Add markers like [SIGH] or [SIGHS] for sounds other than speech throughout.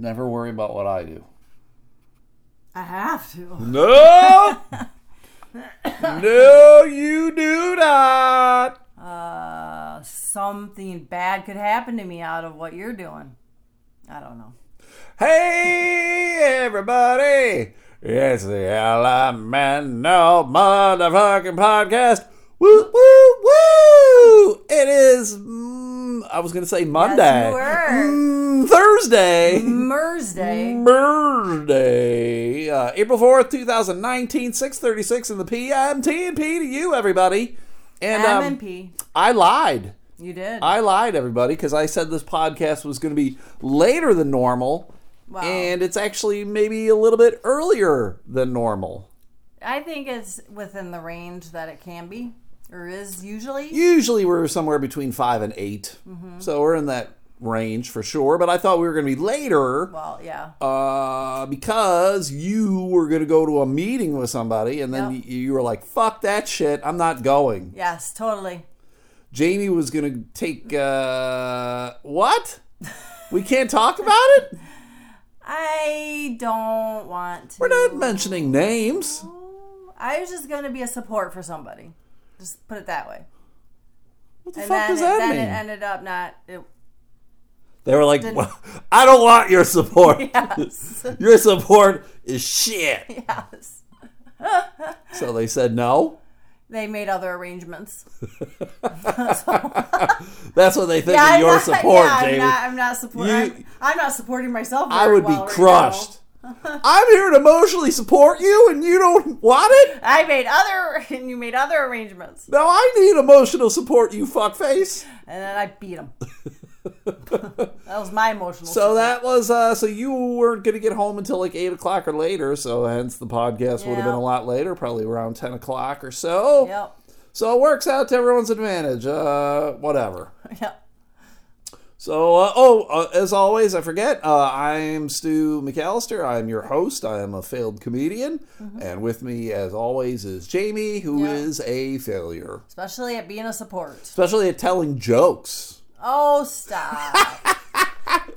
Never worry about what I do. I have to. No! [LAUGHS] no, you do not! Uh, something bad could happen to me out of what you're doing. I don't know. Hey, everybody! It's the Elemental Motherfucking Podcast. Woo, woo, woo! It is, mm, I was going to say Monday. were. Mm, Thursday. Mersday. Thursday, uh, April 4th, 2019, 636 in the PM. TNP to you, everybody. And um, MNP. I lied. You did. I lied, everybody, because I said this podcast was going to be later than normal. Wow. And it's actually maybe a little bit earlier than normal. I think it's within the range that it can be, or is usually. Usually we're somewhere between 5 and 8. Mm-hmm. So we're in that range for sure. But I thought we were going to be later. Well, yeah. uh, because you were going to go to a meeting with somebody, and then Yep. you, you were like, "Fuck that shit, I'm not going." Yes, totally. Jamie was going to take uh, what? [LAUGHS] We can't talk about it. I don't want to. We're not mentioning names. I was just going to be a support for somebody. Just put it that way. What the And fuck then, does it, that then mean? it ended up not. It, they were like, well, "I don't want your support. [LAUGHS] yes. [LAUGHS] your support is shit." yes. [LAUGHS] So they said no. They made other arrangements. That's what they think Yeah, of I'm your not, support, yeah, Jamie. I'm not, I'm not supporting. You- I'm, I'm not supporting myself. I would well be right crushed. [LAUGHS] I'm here to emotionally support you, and you don't want it. I made other, [LAUGHS] and you made other arrangements, No, I need emotional support, you fuckface. and then I beat him. [LAUGHS] that was my emotional. So support. that was uh so you weren't gonna get home until like eight o'clock or later, so hence the podcast would have been a lot later, probably around ten o'clock or so. Yep. So it works out to everyone's advantage. Uh whatever. Yep. So uh, oh, uh, as always, I forget. Uh, I'm Stu McAllister. I'm your host. I am a failed comedian, and with me, as always, is Jamie, who is Yeah. a failure, Especially at being a support. especially at telling jokes. Oh, stop. [LAUGHS]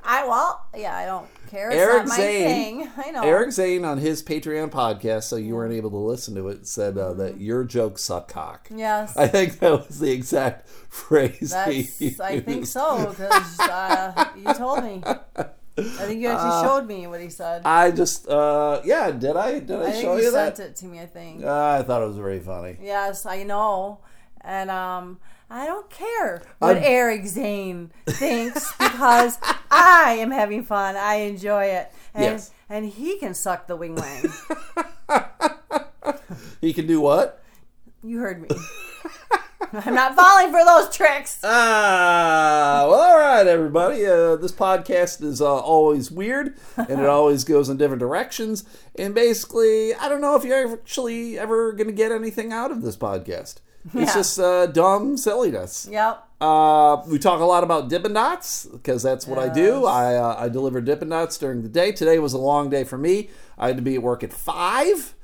I well, yeah, I don't care. It's Eric Zane-. [LAUGHS] I know. Eric Zane on his Patreon podcast, so you weren't able to listen to it, said uh, that your jokes suck cock. Yes. I think that was the exact [LAUGHS] phrase That's, I think so because uh, you told me. I think you actually Uh, showed me what he said. I just, uh, yeah, did I? Did I, I show you that? you sent it to me. I think. Uh, I thought it was very funny. Yes, I know, and um, I don't care what I'm- Eric Zane thinks because [LAUGHS] I am having fun. I enjoy it, and Yes. and he can suck the wing wang. [LAUGHS] He can do what? you heard me. I'm not falling for those tricks. Ah, well, all right, everybody. Uh, this podcast is uh, always weird, and it [LAUGHS] always goes in different directions. And basically, I don't know if you're actually ever going to get anything out of this podcast. It's Yeah. just uh, dumb silliness. Yep. Uh, we talk a lot about Dippin' Dots because that's what I do. I uh, I deliver Dippin' Dots during the day. Today was a long day for me. I had to be at work at five,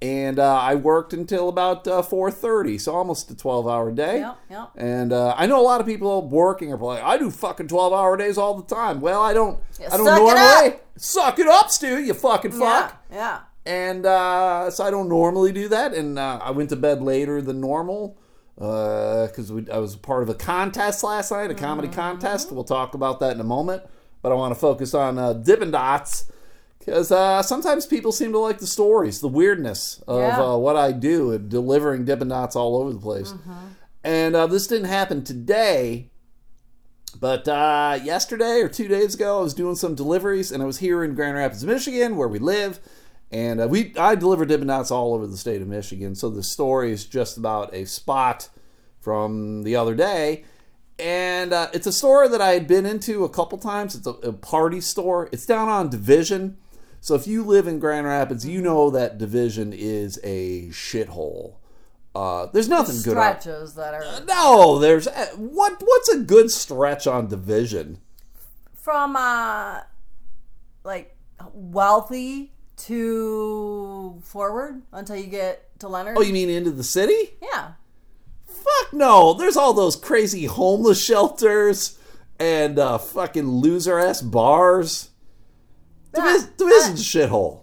and uh, I worked until about uh, four thirty, so almost a twelve hour day. Yep, yep. And uh, I know a lot of people working are like, I do fucking twelve hour days all the time. Well, I don't. I don't suck it normally. up. Suck it up, Stu. You fucking fuck. Yeah. Yeah. And uh, so I don't normally do that. And uh, I went to bed later than normal because I was part of a contest last night, a comedy Mm-hmm. contest. We'll talk about that in a moment. But I want to focus on uh, Dippin' Dots because uh, sometimes people seem to like the stories, the weirdness of Yeah. uh, what I do and delivering Dippin' Dots all over the place. Mm-hmm. And uh, this didn't happen today. But uh, yesterday or two days ago, I was doing some deliveries, and I was here in Grand Rapids, Michigan, where we live. And uh, we I deliver Dippin' Dots all over the state of Michigan. So the story is just about a spot from the other day. And uh, it's a store that I had been into a couple times. It's a, a party store. It's down on Division. So if you live in Grand Rapids, you know that Division is a shithole. Uh, there's nothing good. On, Stretches that are no, there's uh, what? What's a good stretch on Division? from uh like wealthy to forward until you get to Leonard. Oh, you mean into the city? yeah. Fuck no. There's all those crazy homeless shelters and uh, fucking loser ass bars. Divis- Division's shithole.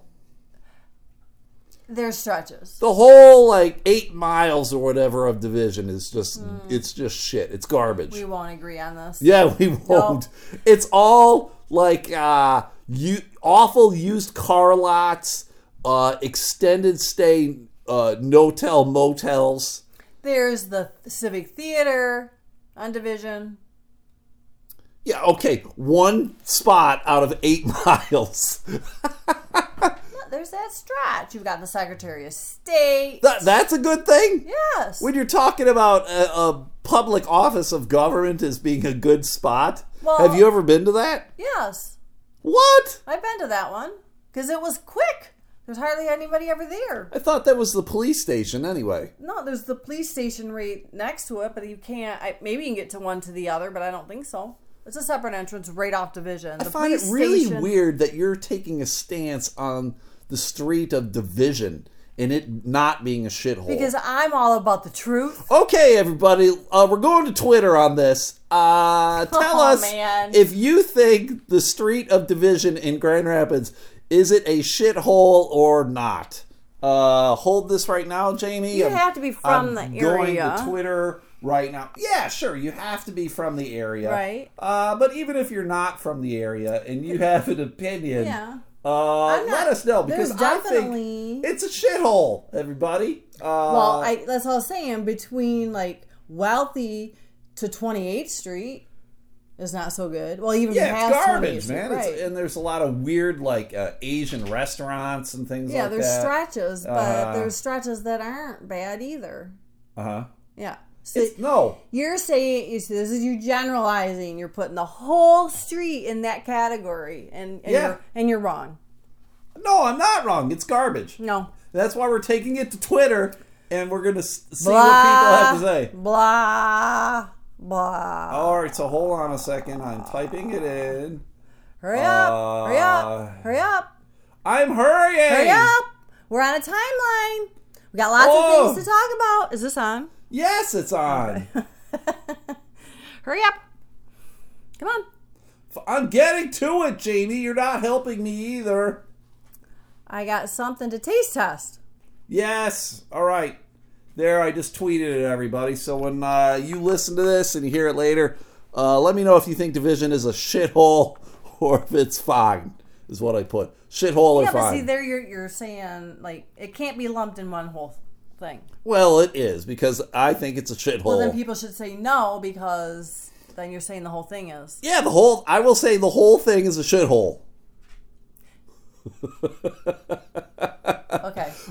There's stretches. The whole like eight miles or whatever of division is just it's just shit. It's garbage. We won't agree on this. Yeah, we [LAUGHS] won't. It's all like uh you awful used car lots, uh extended stay uh no-tell motels. There's the Civic Theater on Division. Yeah, okay, one spot out of 8 [LAUGHS] miles. There's that stretch. You've got the Secretary of State. that, that's a good thing. yes. When you're talking about a, a public office of government as being a good spot, Well- have you ever been to that? yes. What? I've been to that one because it was quick. There's hardly anybody ever there. I thought that was the police station anyway. No, there's the police station right next to it, but you can't. I, maybe you can get to one to the other, but I don't think so. It's a separate entrance right off Division. I find it really station- weird that you're taking a stance on the street of division and it not being a shithole. because I'm all about the truth. okay, everybody, uh, we're going to Twitter on this. Uh, tell Oh, us man. if you think the street of division in Grand Rapids is it a shithole or not. Uh, hold this right now, Jamie. You I'm- have to be from I'm the area. Going to Twitter right now. Yeah, sure. You have to be from the area, Right. Uh, but even if you're not from the area and you have an opinion, Yeah. uh, not- let us know because I think it's a shithole. Everybody. Uh, Well, I, that's all I was saying. Between like wealthy to 28th Street is not so good. Well, even yeah, past it's 28th garbage, man. Right. It's, and there's a lot of weird like uh, Asian restaurants and things yeah, like there's that. stretches, but Uh, there's stretches that aren't bad either. uh huh. Yeah. So No, you're saying you see, this is you generalizing. You're putting the whole street in that category, and, and Yeah. you're and you're wrong. no, I'm not wrong. It's garbage. No. That's why we're taking it to Twitter and we're gonna see Blah, what people have to say. Blah blah. All right, so hold on a second. I'm typing it in. hurry up! hurry Uh, up! Hurry up! I'm hurrying. Hurry up! We're on a timeline. We got lots Oh. of things to talk about. Is this on? Yes, it's on. [LAUGHS] Hurry up! Come on. I'm getting to it, Jamie. You're not helping me either. I got something to taste test. Yes. All right. There, I just tweeted it, everybody. So when uh, you listen to this and you hear it later, uh, let me know if you think Division is a shithole [LAUGHS] or if it's fine. Is what I put. Shithole or Yeah, but fine. see, there you're you're saying like it can't be lumped in one whole thing. well, it is because I think it's a shithole. Well, then people should say no because then you're saying the whole thing is. yeah, the whole. I will say the whole thing is a shithole. [LAUGHS]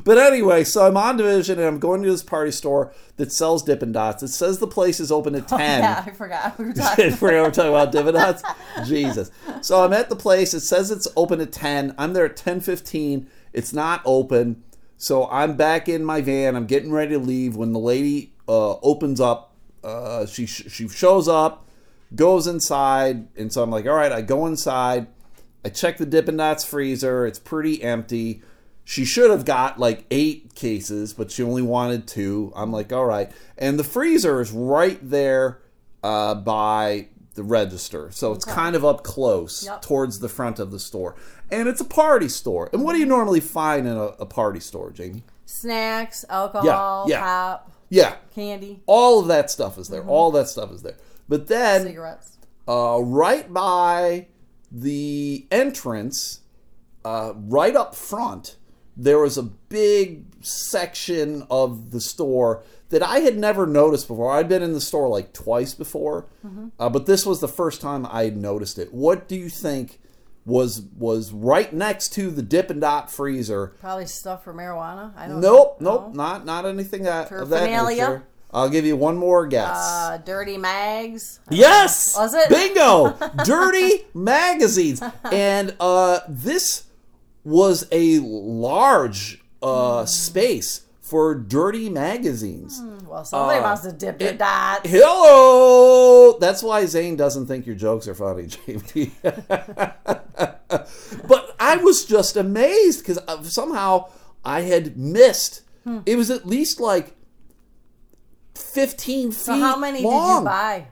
But anyway, so I'm on Division and I'm going to this party store that sells Dippin' Dots. It says the place is open at 10. Yeah, I forgot. We were [LAUGHS] talking. We're talking about Dippin' Dots? [LAUGHS] Jesus. So I'm at the place. It says it's open at 10. I'm there at 10.15. It's not open. So I'm back in my van. I'm getting ready to leave when the lady uh, opens up. Uh, she, she shows up, goes inside. And so I'm like, all right, I go inside. I check the Dippin' Dots freezer. It's pretty empty. She should have got like eight cases, but she only wanted two. I'm like, all right. And the freezer is right there uh, by the register. So it's kind of up close Yep. towards the front of the store. And it's a party store. And what do you normally find in a, a party store, Jamie? Snacks, alcohol, yeah. pop, Yeah, candy, all of that stuff is there. All that stuff is there. But then cigarettes. uh, right by the entrance, uh, right up front, there was a big section of the store that I had never noticed before. I'd been in the store like twice before, uh, but this was the first time I had noticed it. What do you think was was right next to the Dippin' Dot freezer? Probably stuff for marijuana. I don't Nope, know. nope, not not anything that, of that nature. I'll give you one more guess. Uh, dirty mags. Yes. Was it? Bingo. [LAUGHS] Dirty magazines. [LAUGHS] And uh, this was a large uh, space for dirty magazines. Well, somebody Uh, must have dipped their dots. Hello. That's why Zane doesn't think your jokes are funny, [LAUGHS] Jamie. but I was just amazed because somehow I had missed. Hmm. It was at least like fifteen feet So how many long. did you buy?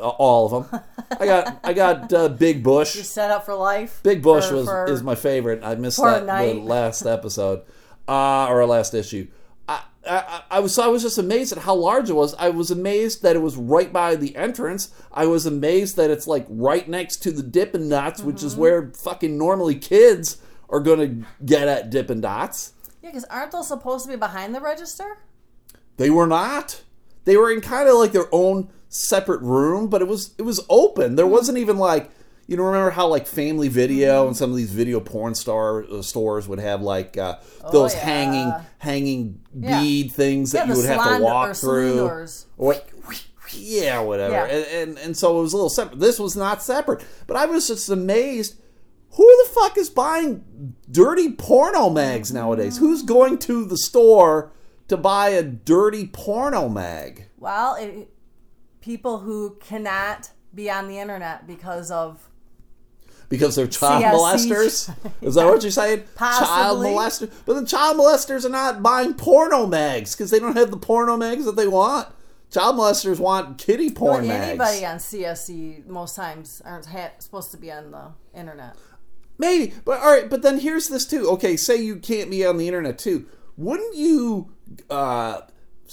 All of them. I got I got uh, Big Bush. You Set up for life. Big Bush For- was for- is my favorite. I missed that the [LAUGHS] last episode uh, or last issue. I, I I was so I was just amazed at how large it was. I was amazed that it was right by the entrance. I was amazed that it's like right next to the Dippin' Dots, which Mm-hmm. is where fucking normally kids are gonna get at Dippin' Dots. Yeah, because aren't those supposed to be behind the register? They were not. They were in kind of like their own separate room, but it was it was open. There wasn't even like you know remember how like Family Video Mm-hmm. and some of these video porn star uh, stores would have like uh, those Oh, yeah. hanging hanging Yeah. bead things that Yeah, you would have to walk through. Or, yeah, whatever. And, and and so it was a little separate. This was not separate, but I was just amazed. Who the fuck is buying dirty porno mags nowadays? Who's going to the store to buy a dirty porno mag? Well, it, people who cannot be on the internet because of Because they're child CSC. molesters? [LAUGHS] Is that what you're saying? Child molesters. But the child molesters are not buying porno mags because they don't have the porno mags that they want. Child molesters want kitty porn Well, mags. anybody on CSC most times aren't ha- supposed to be on the internet. Maybe, but all right. But then here's this too. Okay, say you can't be on the internet too. Wouldn't you uh,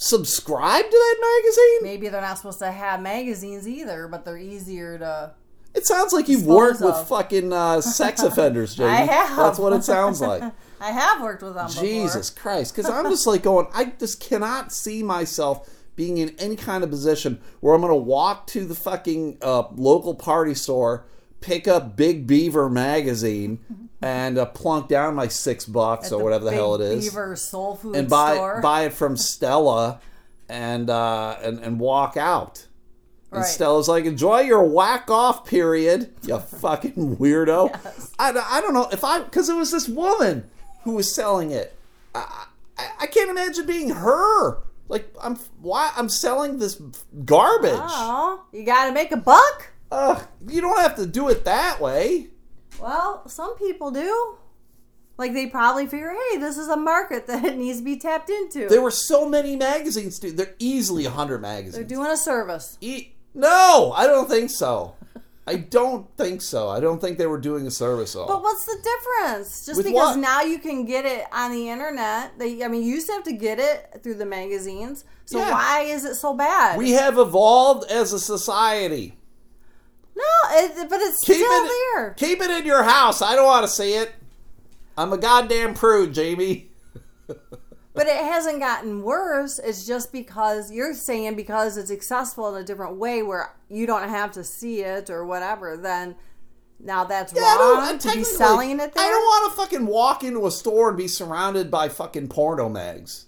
subscribe to that magazine? Maybe they're not supposed to have magazines either, but they're easier to. It sounds like you've worked with fucking uh, sex [LAUGHS] offenders, Jamie. I have. That's what it sounds [LAUGHS] like. I have worked with them before. Jesus Christ. Because I'm just like going, I just cannot see myself being in any kind of position where I'm going to walk to the fucking uh, local party store, pick up Big Beaver magazine, and uh, plunk down my six bucks At or whatever the Big hell it is, Beaver Soul Food and buy store. buy it from Stella, and uh, and and walk out. And Right. Stella's like, enjoy your whack off period, you [LAUGHS] fucking weirdo. I, I don't know if I, because it was this woman who was selling it. I, I, I can't imagine being her. Like, I'm, why, I'm selling this garbage. Oh, you got to make a buck? Ugh, you don't have to do it that way. Well, some people do. Like they probably figure, hey, this is a market [LAUGHS] that needs to be tapped into. There were so many magazines, dude. They're easily 100 magazines. They're doing a service. E- no, I don't think so. I don't think so. I don't think they were doing a service. All. But what's the difference? Just With because what? now you can get it on the internet. They, I mean, you used to have to get it through the magazines. So Yeah. why is it so bad? we have evolved as a society. No, it, but it's Keep still it, there. keep it in your house. I don't want to see it. I'm a goddamn prude, Jamie. But it hasn't gotten worse. It's just because you're saying because it's accessible in a different way where you don't have to see it or whatever. Then now that's Yeah, I don't, wrong to be selling it there. I don't want to fucking walk into a store and be surrounded by fucking porno mags.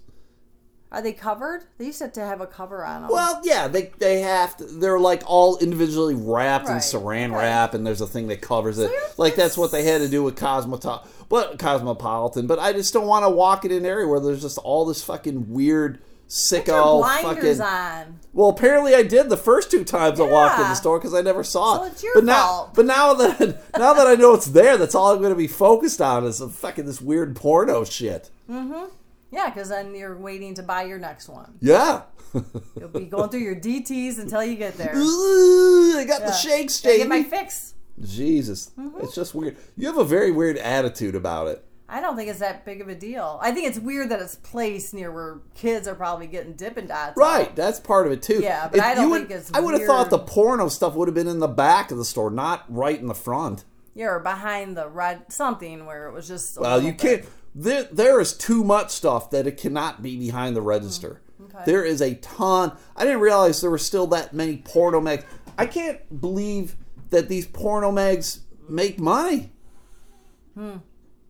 Are they covered? They used to have to have a cover on them. Well, yeah, they they have to. They're like all individually wrapped in Right. Saran Okay. wrap, and there's a thing that covers it. you're- like that's what they had to do with Cosmoto- but Cosmopolitan. But I just don't want to walk in an area where there's just all this fucking weird sicko blinders fucking. on. Well, apparently I did the first two times I walked in the store because I never saw So it. it's your but now, fault. but now that now that I know it's there, that's all I'm going to be focused on is fucking this weird porno shit. Mm-hmm. Yeah, because then you're waiting to buy your next one. Yeah. [LAUGHS] You'll be going through your DTs until you get there. Ooh, I got the Yeah. shakes, Gotta Jamie. Get my fix. Jesus, Mm-hmm. it's just weird. You have a very weird attitude about it. I don't think it's that big of a deal. I think it's weird that it's placed near where kids are probably getting Dippin' Dots. Right, that's part of it too. Yeah, but I don't you would, think it's I would have thought the porno stuff would have been in the back of the store, not right in the front. You're behind the red something where it was just. a Well, you bit. can't. There, there is too much stuff that it cannot be behind the register. Mm, okay. There is a ton. I didn't realize there were still that many porno mags. I can't believe that these porno mags make money.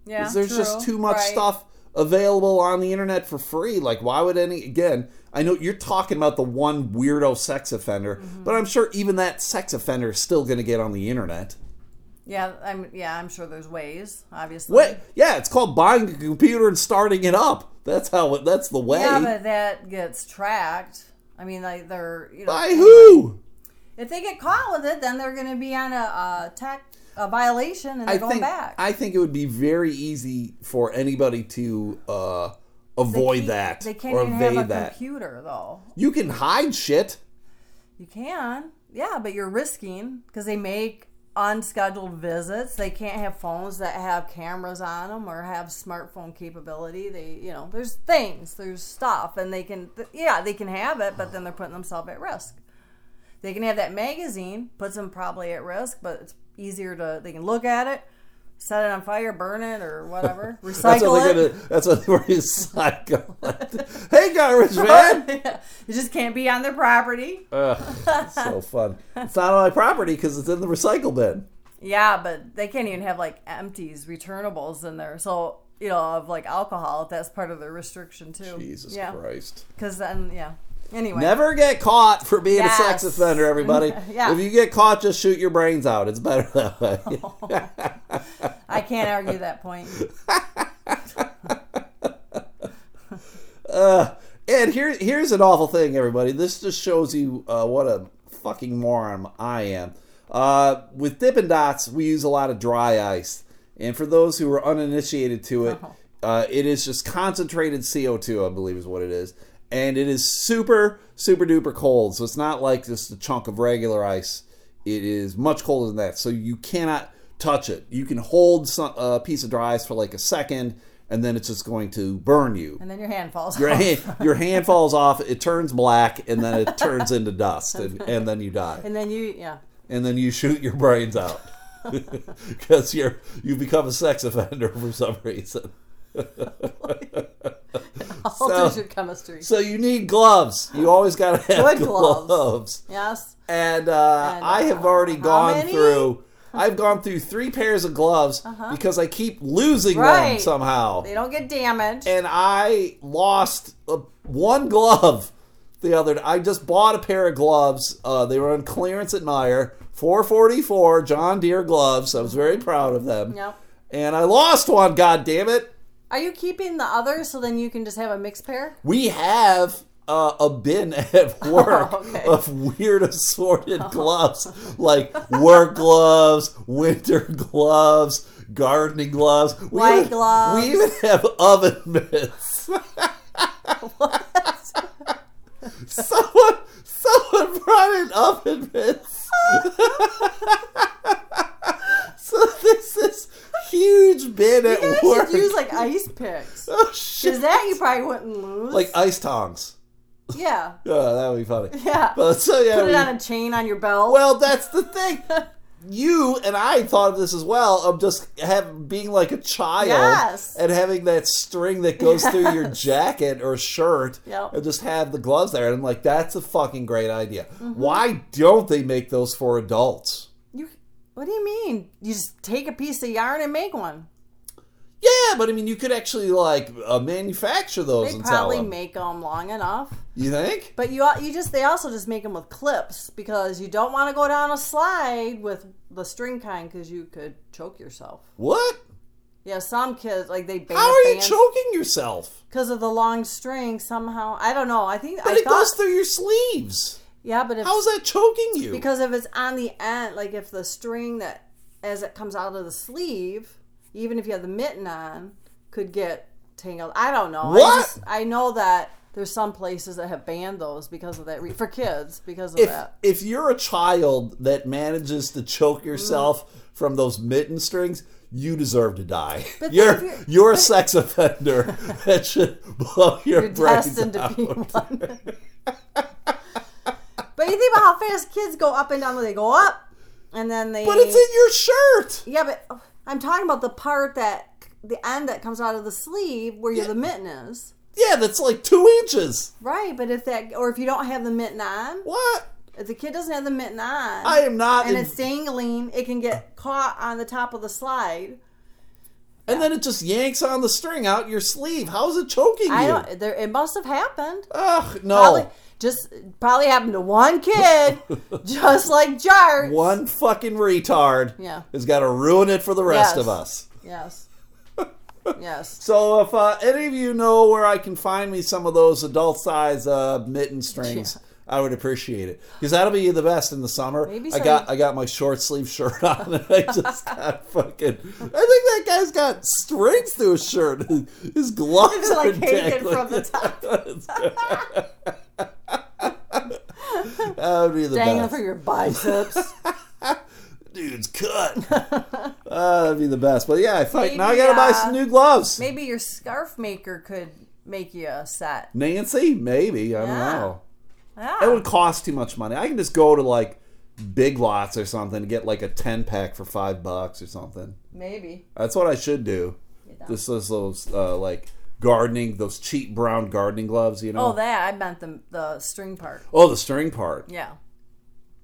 Yeah, There's true, just too much right. stuff available on the internet for free. Like, why would any? Again, I know you're talking about the one weirdo sex offender, Mm-hmm. but I'm sure even that sex offender is still going to get on the internet. Yeah, I'm. Yeah, I'm sure there's ways. Obviously. Wait, yeah, it's called buying a computer and starting it up. That's how. It, that's the way. Yeah, but that gets tracked. I mean, like they're you know. By who? If they get caught with it, then they're going to be on a, a tech a violation and they're I going think. back. I think it would be very easy for anybody to uh, avoid can't- that They can't or even have a that. computer though. You can hide shit. You can. yeah, but you're risking because they make unscheduled visits. They can't have phones that have cameras on them or have smartphone capability. They, you know, there's things, there's stuff, and they can, yeah, they can have it, but then they're putting themselves at risk. They can have that magazine, puts them probably at risk, but it's easier to, they can look at it, set it on fire, burn it, or whatever, [LAUGHS] That's recycle what it. gonna. That's what they're recycle. it. [LAUGHS] hey, garbage [LAUGHS] man. it just can't be on their property. Ugh, so fun. It's not on my property because it's in the recycle bin. Yeah, but they can't even have like empties, returnables in there. So you know, of like alcohol, that's part of the restriction too. Jesus yeah. Christ. Because then, yeah. Anyway, Never get caught for being a sex offender, everybody. Yeah. If you get caught, just shoot your brains out. It's better that way. I can't argue that point. [LAUGHS] Uh, and here, here's an awful thing, everybody. This just shows you uh, what a fucking moron I am. Uh, with Dippin' Dots, we use a lot of dry ice. And for those who are uninitiated to it, uh, it is just concentrated CO2, I believe is what it is. And it is super, super duper cold. So it's not like just a chunk of regular ice. It is much colder than that. So you cannot touch it. You can hold some, a piece of dry ice for like a second, and then it's just going to burn you And then your hand falls your off. hand, [LAUGHS] your hand falls off, it turns black, and then it turns into dust, and, [LAUGHS] and then you die. And then you, yeah. And then you shoot your brains out [LAUGHS] because you're you become a sex offender for some reason. Alters your chemistry. So you need gloves. You always got to have Good gloves. gloves. Yes. And, uh, And, I have uh, already gone many? through. I've gone through three pairs of gloves because I keep losing them somehow. They don't get damaged. and I lost uh, one glove the other. I just bought a pair of gloves. Uh, they were on clearance at Meijer, four forty four John Deere gloves. I was very proud of them. Yep. And I lost one. God damn it! Are you keeping the others so then you can just have a mixed pair? We have. Uh, a bin [LAUGHS] at work okay. of weird assorted [LAUGHS] gloves, like work gloves, winter [LAUGHS] gloves, gardening gloves, we White even, gloves. We even have oven mitts. what? someone, someone brought in oven mitts. so this is huge bin at You guys work. should use like ice picks. oh shit! Because that you probably wouldn't lose. Like ice tongs. Yeah. [LAUGHS] Oh, that would be funny. Yeah. But so yeah, Put it we- on a chain on your belt. well, that's the thing. [LAUGHS] You and I thought of this as well of just have being like a child Yes. and having that string that goes [LAUGHS] through your jacket or shirt Yep. and just have the gloves there. And I'm like, that's a fucking great idea. Mm-hmm. Why don't they make those for adults? you, what do you mean? You just take a piece of yarn and make one. Yeah, but I mean, you could actually like uh, manufacture those They probably them. make them long enough. You think? But you you just they also just make them with clips because you don't want to go down a slide with the string kind because you could choke yourself. What? Yeah, some kids like they How are you choking yourself? because of the long string. Somehow I don't know. I think But I it thought goes through your sleeves. yeah, but if How is that choking you? because if it's on the end, like if the string that as it comes out of the sleeve, even if you have the mitten on, could get tangled. I don't know. I, What? just, I know that there's some places that have banned those because of that re- for kids because of if that. if you're a child that manages to choke mm. yourself from those mitten strings, you deserve to die. [LAUGHS] But [LAUGHS] you're if you're, a sex offender [LAUGHS] that should blow your You're brains destined to out. be one. but you think about how fast kids go up and down. When they go up, and then they. But it's in your shirt. Yeah, but oh, I'm talking about the part that the end that comes out of the sleeve where Yeah. the mitten is. Yeah, that's like two inches. Right, but if that or if you don't have the mitten on, What? if the kid doesn't have the mitten on, I am not. and in- it's dangling, it can get caught on the top of the slide. and then it just yanks on the string out your sleeve. How is it choking I you? don't. There, it must have happened. Ugh, no. Probably just probably happened to one kid, [LAUGHS] just like Jart. One fucking retard Yeah. has got to ruin it for the rest Yes. of us. Yes. Yes. [LAUGHS] So if uh, any of you know where I can find me some of those adult size uh, mitten strings, I would appreciate it because that'll be the best in the summer. Maybe I got I got my short sleeve shirt [LAUGHS] on and I just [LAUGHS] got fucking. I think that guy's got strings through his shirt. His gloves It's are like hanging from the top. that would be the Dangling best. for your biceps. Dude's cut. uh, [LAUGHS] that'd be the best. But yeah, I think now I gotta buy uh, some new gloves. Maybe your scarf maker could make you a set. Nancy, maybe I don't Yeah. know. Yeah. It would cost too much money. I can just go to like Big Lots or something and get like a ten pack for five bucks or something. Maybe. That's what I should do. Just those those uh, like gardening, those cheap brown gardening gloves. You know. Oh, that I meant the the string part. Oh, the string part. Yeah.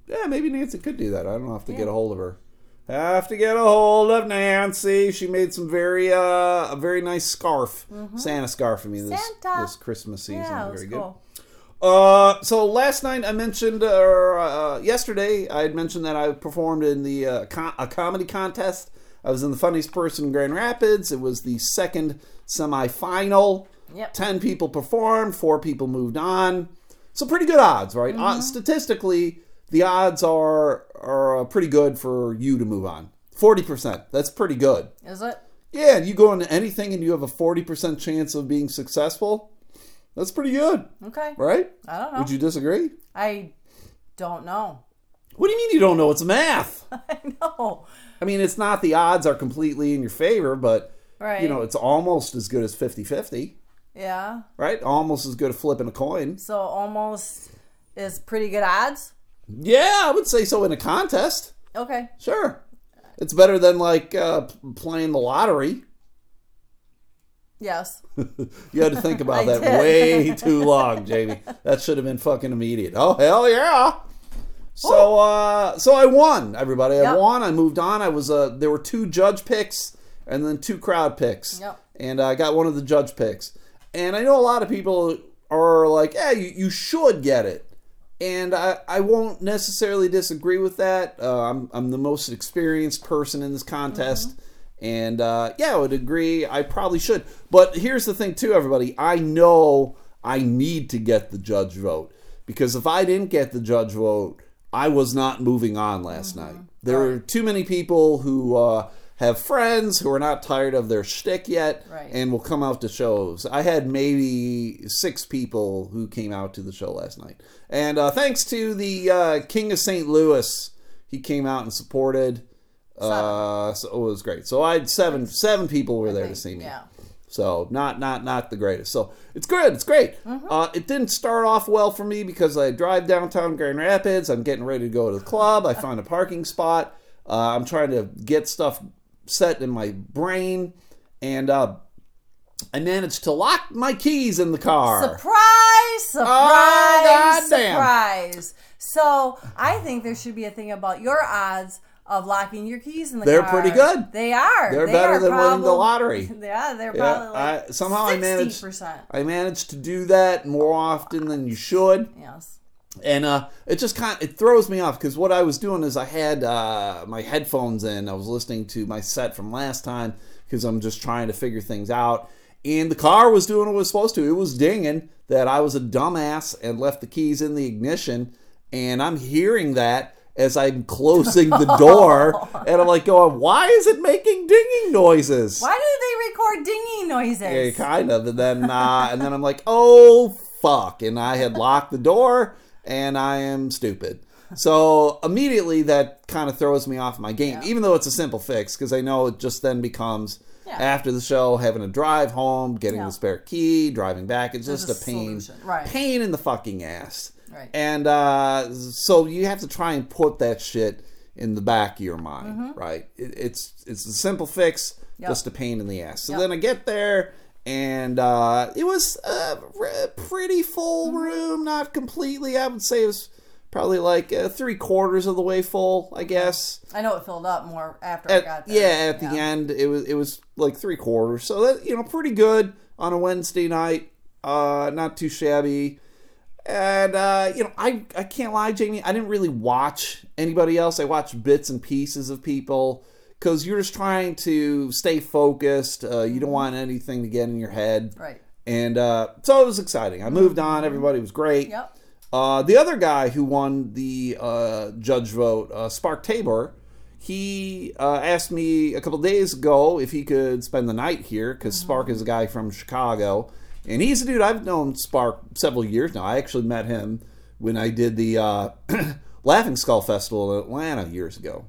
Yeah, maybe Nancy could do that. I don't have to get a hold of her. Have to get a hold of Nancy. She made some very uh a very nice scarf, Santa scarf for me this Mm-hmm. Santa. this Christmas season. Yeah, very good. cool. Uh, so last night I mentioned, or uh, yesterday I had mentioned that I performed in the uh, com- a comedy contest. I was in the funniest person in Grand Rapids. It was the second semifinal. Yep. Ten people performed, four people moved on. So pretty good odds, right? Mm-hmm. Uh, statistically, the odds are are uh, pretty good for you to move on. Forty percent. That's pretty good. Is it? Yeah, you go into anything and you have a forty percent chance of being successful. That's pretty good, Okay. right? I don't know. Would you disagree? I don't know. What do you mean you don't know? It's math. [LAUGHS] I know. I mean, it's not the odds are completely in your favor, but Right. you know, it's almost as good as 50-50, Yeah. right? Almost as good as flipping a coin. So almost is pretty good odds. Yeah, I would say so in a contest. Okay. Sure. It's better than like uh, playing the lottery. Yes. [LAUGHS] You had to think about [LAUGHS] that did. way too long, Jamie. That should have been fucking immediate. Oh hell yeah! So uh, so I won, everybody. I Yep. won. I moved on. I was uh, there were two judge picks and then two crowd picks. Yep. And I got one of the judge picks. And I know a lot of people are like, "Yeah, you, you should get it." And I, I won't necessarily disagree with that. Uh, I'm, I'm the most experienced person in this contest. And uh, yeah, I would agree. I probably should. But here's the thing, too, everybody. I know I need to get the judge vote. Because if I didn't get the judge vote, I was not moving on last night. There were too many people who uh, have friends who are not tired of their shtick yet Right. and will come out to shows. I had maybe six people who came out to the show last night. And uh, thanks to the uh, King of St. Louis, he came out and supported. Uh, so it was great. So I had seven seven people were there to see me. Yeah. So not not not the greatest. So it's good. It's great. Uh, it didn't start off well for me because I drive downtown Grand Rapids. I'm getting ready to go to the club. I [LAUGHS] find a parking spot. Uh, I'm trying to get stuff set in my brain, and uh, I managed to lock my keys in the car. Surprise! Surprise! Oh, goddamn. surprise! So I think there should be a thing about your odds of locking your keys in the car. They're pretty good. They are. They're They better are than winning the lottery. [LAUGHS] Yeah, they're Yeah, probably like I, somehow I managed. I managed to do that more often than you should. Yes. And uh, it just kind of, it throws me off because what I was doing is I had uh, my headphones in. I was listening to my set from last time because I'm just trying to figure things out. And the car was doing what it was supposed to. It was dinging that I was a dumbass and left the keys in the ignition. And I'm hearing that as I'm closing the door, [LAUGHS] and I'm like going, "Why is it making dinging noises?" Why do they record dinging noises? Yeah, kind of. And then uh, and then I'm like, oh fuck! And I had locked the door, and I am stupid. So immediately that kind of throws me off my game, Yeah. even though it's a simple fix, because I know it just then becomes Yeah. after the show having to drive home, getting Yeah. the spare key, driving back. It's There's just a a pain. Right. pain in the fucking ass. Right. And uh, so you have to try and put that shit in the back of your mind, right? It, it's it's a simple fix, Mm-hmm. Yep. just a pain in the ass. So Yep. then I get there, and uh, it was a pretty full room, not completely. I would say it was probably like uh, three quarters of the way full, I guess. I know it filled up more after I got there. yeah, at the end it was it was like three quarters. So that you know, pretty good on a Wednesday night. Uh, not too shabby. And uh, you know, I I can't lie, Jamie. I didn't really watch anybody else. I watched bits and pieces of people because you're just trying to stay focused. Uh, you don't want anything to get in your head. Right. And uh, so it was exciting. I moved on. Everybody was great. Yep. Uh, the other guy who won the uh, judge vote, uh, Spark Tabor, he uh, asked me a couple days ago if he could spend the night here because Spark is a guy from Chicago, and he's a dude I've known Spark several years now. I actually met him when I did the uh, [CLEARS THROAT] Laughing Skull Festival in Atlanta years ago.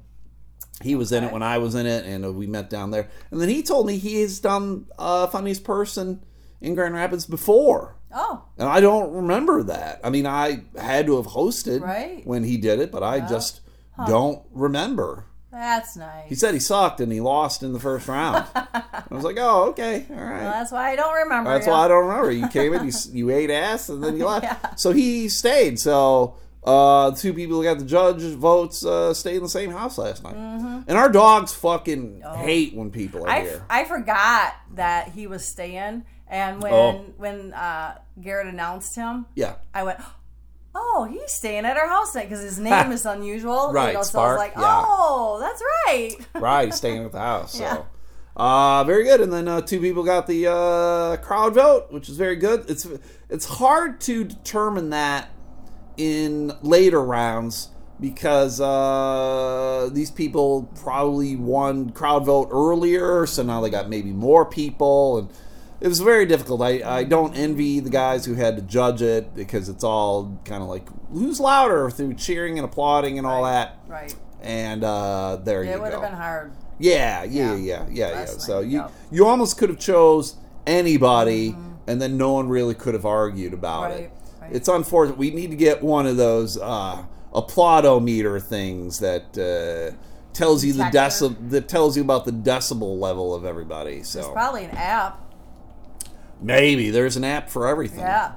He was in it when I was in it, and uh, we met down there. And then he told me he has done uh, Funniest Person in Grand Rapids before. Oh, And I don't remember that. I mean, I had to have hosted Right. when he did it, but I just don't remember. that's nice. He said he sucked and he lost in the first round. [LAUGHS] I was like, oh, okay, all right. Well, that's why I don't remember. That's ya. why I don't remember. You came in, you, you ate ass, and then you [LAUGHS] left. Yeah. So he stayed. So uh, two people got the judge votes uh, stayed in the same house last night. And our dogs fucking hate when people are Mm-hmm. Oh. I, here. I forgot that he was staying, and when Oh. when uh, Garrett announced him, yeah. I went, "Oh, he's staying at our house tonight because his name [LAUGHS] is unusual." Right, You know, so I Spark, was like, yeah. "Oh, that's right." [LAUGHS] Right, he's staying at the house. So. Yeah. Uh, very good. And then uh, two people got the uh, crowd vote, which is very good. It's it's hard to determine that in later rounds because uh, these people probably won crowd vote earlier, so now they got maybe more people, and it was very difficult. I, I don't envy the guys who had to judge it because it's all kind of like who's louder through cheering and applauding and all that. right. And uh, there you go. It would have been hard. Yeah, yeah, Yeah. yeah, yeah, yeah. So you yeah. you almost could have chose anybody, and then no one really could have argued about it. Mm-hmm. Right, right. It's unfortunate. We need to get one of those uh, applaudometer things that uh, tells you the Detector. decibel that tells you about the decibel level of everybody. So There's probably an app. maybe there's an app for everything. Yeah.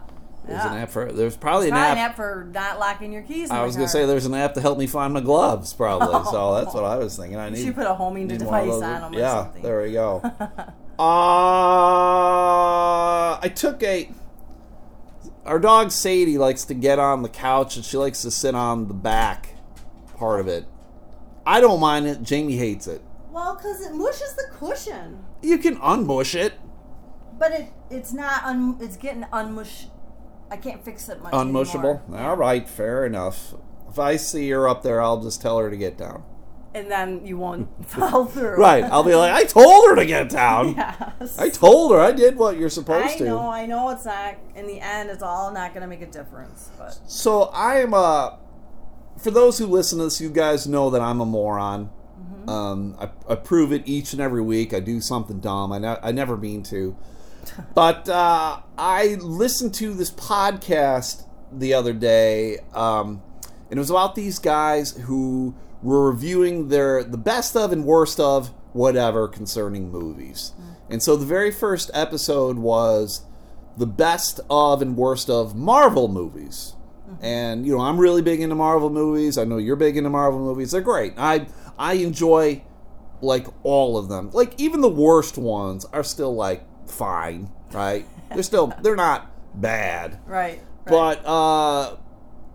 There's yeah. an app for. There's probably an Probably app. an app for not locking your keys. In I the was gonna say there's an app to help me find my gloves, probably. So [LAUGHS] that's what I was thinking. I You need should put a homing Need one of device on them yeah, something. there we go. [LAUGHS] uh, I took a. Our dog Sadie likes to get on the couch and she likes to sit on the back part of it. I don't mind it. Jamie hates it. Well, because it mushes the cushion, You can unmush it. but it it's not un, it's getting unmush. I can't fix it much. Unmushable. anymore. All right, fair enough. If I see her up there, I'll just tell her to get down. And then you won't [LAUGHS] fall through. Right. I'll be like, I told her to get down. [LAUGHS] Yes. I told her I did what you're supposed I to. I know, I know it's not. In the end, it's all not going to make a difference. But So I am a. For those who listen to this, you guys know that I'm a moron. Mm-hmm. Um, I, I prove it each and every week. I do something dumb. I, ne- I never mean to. [LAUGHS] But uh, I listened to this podcast the other day, um, and it was about these guys who were reviewing their the best of and worst of whatever concerning movies. And so the very first episode was the best of and worst of Marvel movies. And you know, I'm really big into Marvel movies. I know you're big into Marvel movies. They're great. I I enjoy like all of them. Like even the worst ones are still like fine, right? They're [LAUGHS] still they're not bad. right, right. But uh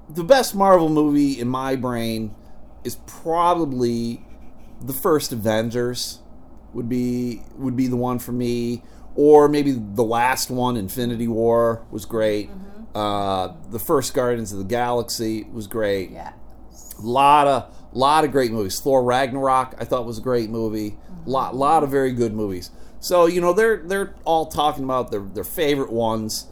the best Marvel movie in my brain is probably the first Avengers would be would be the one for me or maybe the last one Infinity War was great. Uh the first Guardians of the Galaxy was great yeah, lot of lot of great movies. Thor Ragnarok I thought was a great movie. Lot lot of very good movies. So you know they're they're all talking about their their favorite ones,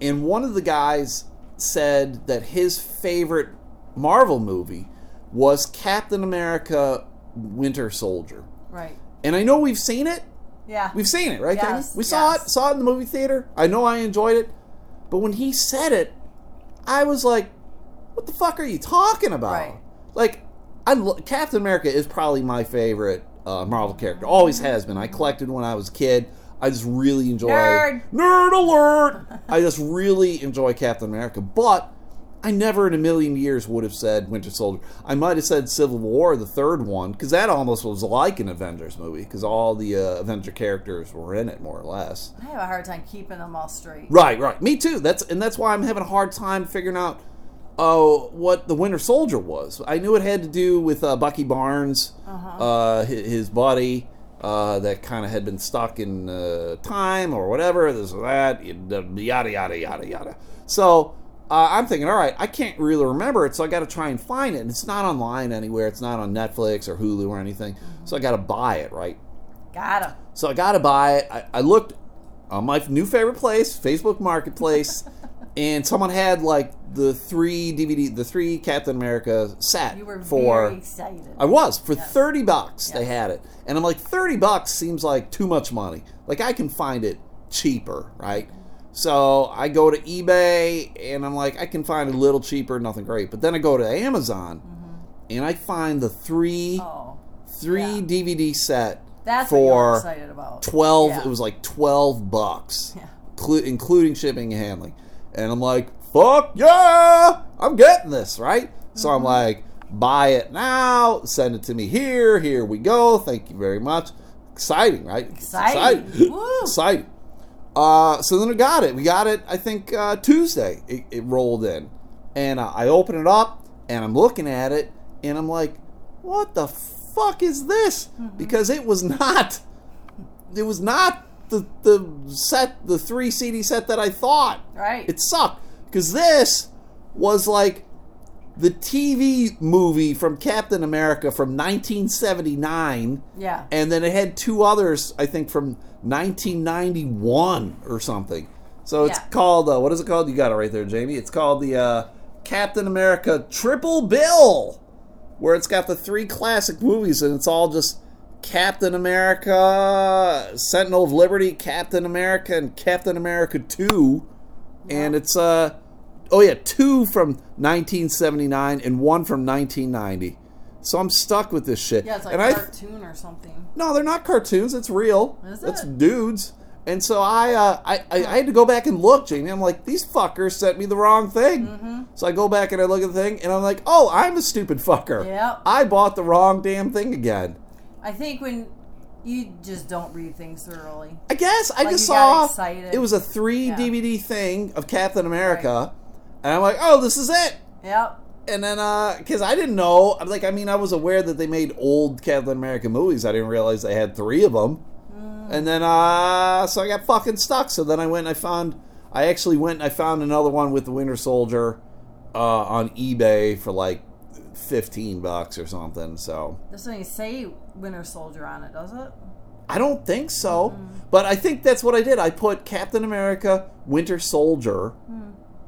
and one of the guys said that his favorite Marvel movie was Captain America: Winter Soldier. right. And I know we've seen it. Yeah, We've seen it, right? Yes, Kenny? We saw yes. it. Saw it in the movie theater. I know I enjoyed it, but when he said it, I was like, "What the fuck are you talking about?" Right. Like, I lo- Captain America is probably my favorite uh, Marvel character. Always has been. I collected when I was a kid. I just really enjoy Nerd. nerd alert. I just really enjoy Captain America, but I never in a million years would have said Winter Soldier. I might have said Civil War, the third one, because that almost was like an Avengers movie, because all the uh, Avenger characters were in it, more or less. I have a hard time keeping them all straight. Right, right. Me too. That's and that's why I'm having a hard time figuring out oh what the Winter Soldier was. I knew it had to do with uh, Bucky Barnes, uh his, his buddy. Uh, that kind of had been stuck in uh, time or whatever, this or that, yada yada yada yada. So uh, I'm thinking, all right, I can't really remember it, so I got to try and find it. And it's not online anywhere. It's not on Netflix or Hulu or anything. So I got to buy it, right? Got him. So I got to buy it. I, I looked on my new favorite place, Facebook Marketplace, [LAUGHS] and someone had like the three DVD, the three Captain America set You were for. very excited. I was for Yes. thirty bucks. They had it, and I'm like, thirty bucks seems like too much money. Like I can find it cheaper, right? So I go to eBay, and I'm like, I can find it a little cheaper, nothing great. But then I go to Amazon, and I find the three Mm-hmm. oh, three yeah. DVD set that's for excited about. 12 Yeah. it was like 12 bucks Yeah. clu- including shipping and handling and i'm like fuck yeah i'm getting this right so Mm-hmm. i'm like buy it now send it to me here here we go thank you very much exciting right Exciting. exciting Woo. exciting uh, so then we got it we got it i think uh, tuesday it, it rolled in and uh, i open it up and i'm looking at it and i'm like what the fuck is this Mm-hmm. because it was not it was not the the set the three CD set that I thought. Right. It sucked because this was like the TV movie from Captain America from 1979, yeah. and then it had two others I think from 1991 or something. So it's Yeah. called uh, what is it called? You got it right there, Jamie. It's called the uh, Captain America Triple Bill, where it's got the three classic movies, and it's all just Captain America, Sentinel of Liberty, Captain America, and Captain America Two, and it's uh oh yeah, two from 1979 and one from 1990. So I'm stuck with this shit. Yeah, it's like and a cartoon or something. no, they're not cartoons. It's real. Is It's it? dudes. And so I, uh, I, I, I had to go back and look, Jamie. I'm like, these fuckers sent me the wrong thing. Mm-hmm. So I go back and I look at the thing, and I'm like, oh, I'm a stupid fucker. Yep. I bought the wrong damn thing again. I think when you just don't read things thoroughly. I guess I Like, just saw excited. it was a three Yeah. DVD thing of Captain America, and I'm like, oh, this is it. Yep. And then, uh, because I didn't know, like, I mean, I was aware that they made old Captain America movies. I didn't realize they had three of them. And then, uh, so I got fucking stuck. So then I went and I found, I actually went and I found another one with the Winter Soldier, uh, on eBay for like 15 bucks or something. So This doesn't even say Winter Soldier on it, does it? I don't think so. But I think that's what I did. I put Captain America, Winter Soldier,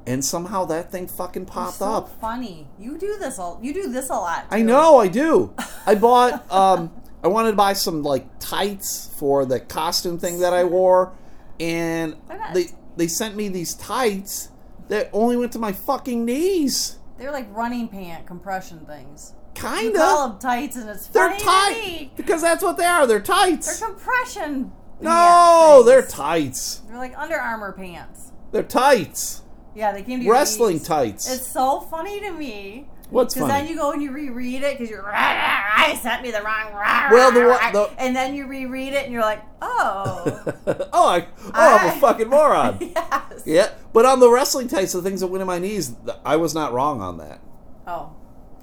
and somehow that thing fucking popped so up. funny. You do this all. you do this a lot. I know, I do. [LAUGHS] I bought um I wanted to buy some like tights for the costume thing that I wore and they they sent me these tights that only went to my fucking knees. They're like running pant compression things. Kinda. call them tights, and it's They're tight because that's what they are. They're tights. They're compression. no, they're tights. They're like Under Armour pants. They're tights. Yeah, they came to Wrestling tights. It's so funny to me. What's funny? Because then you go and you reread it because you're rah, rah, rah, sent me the wrong rah, Well, the rah, the- and then you reread it and you're like, oh, [LAUGHS] oh, I, oh, I'm a fucking moron. [LAUGHS] yes. yeah, but on the wrestling tights, the things that went in my knees, I was not wrong on that. Oh,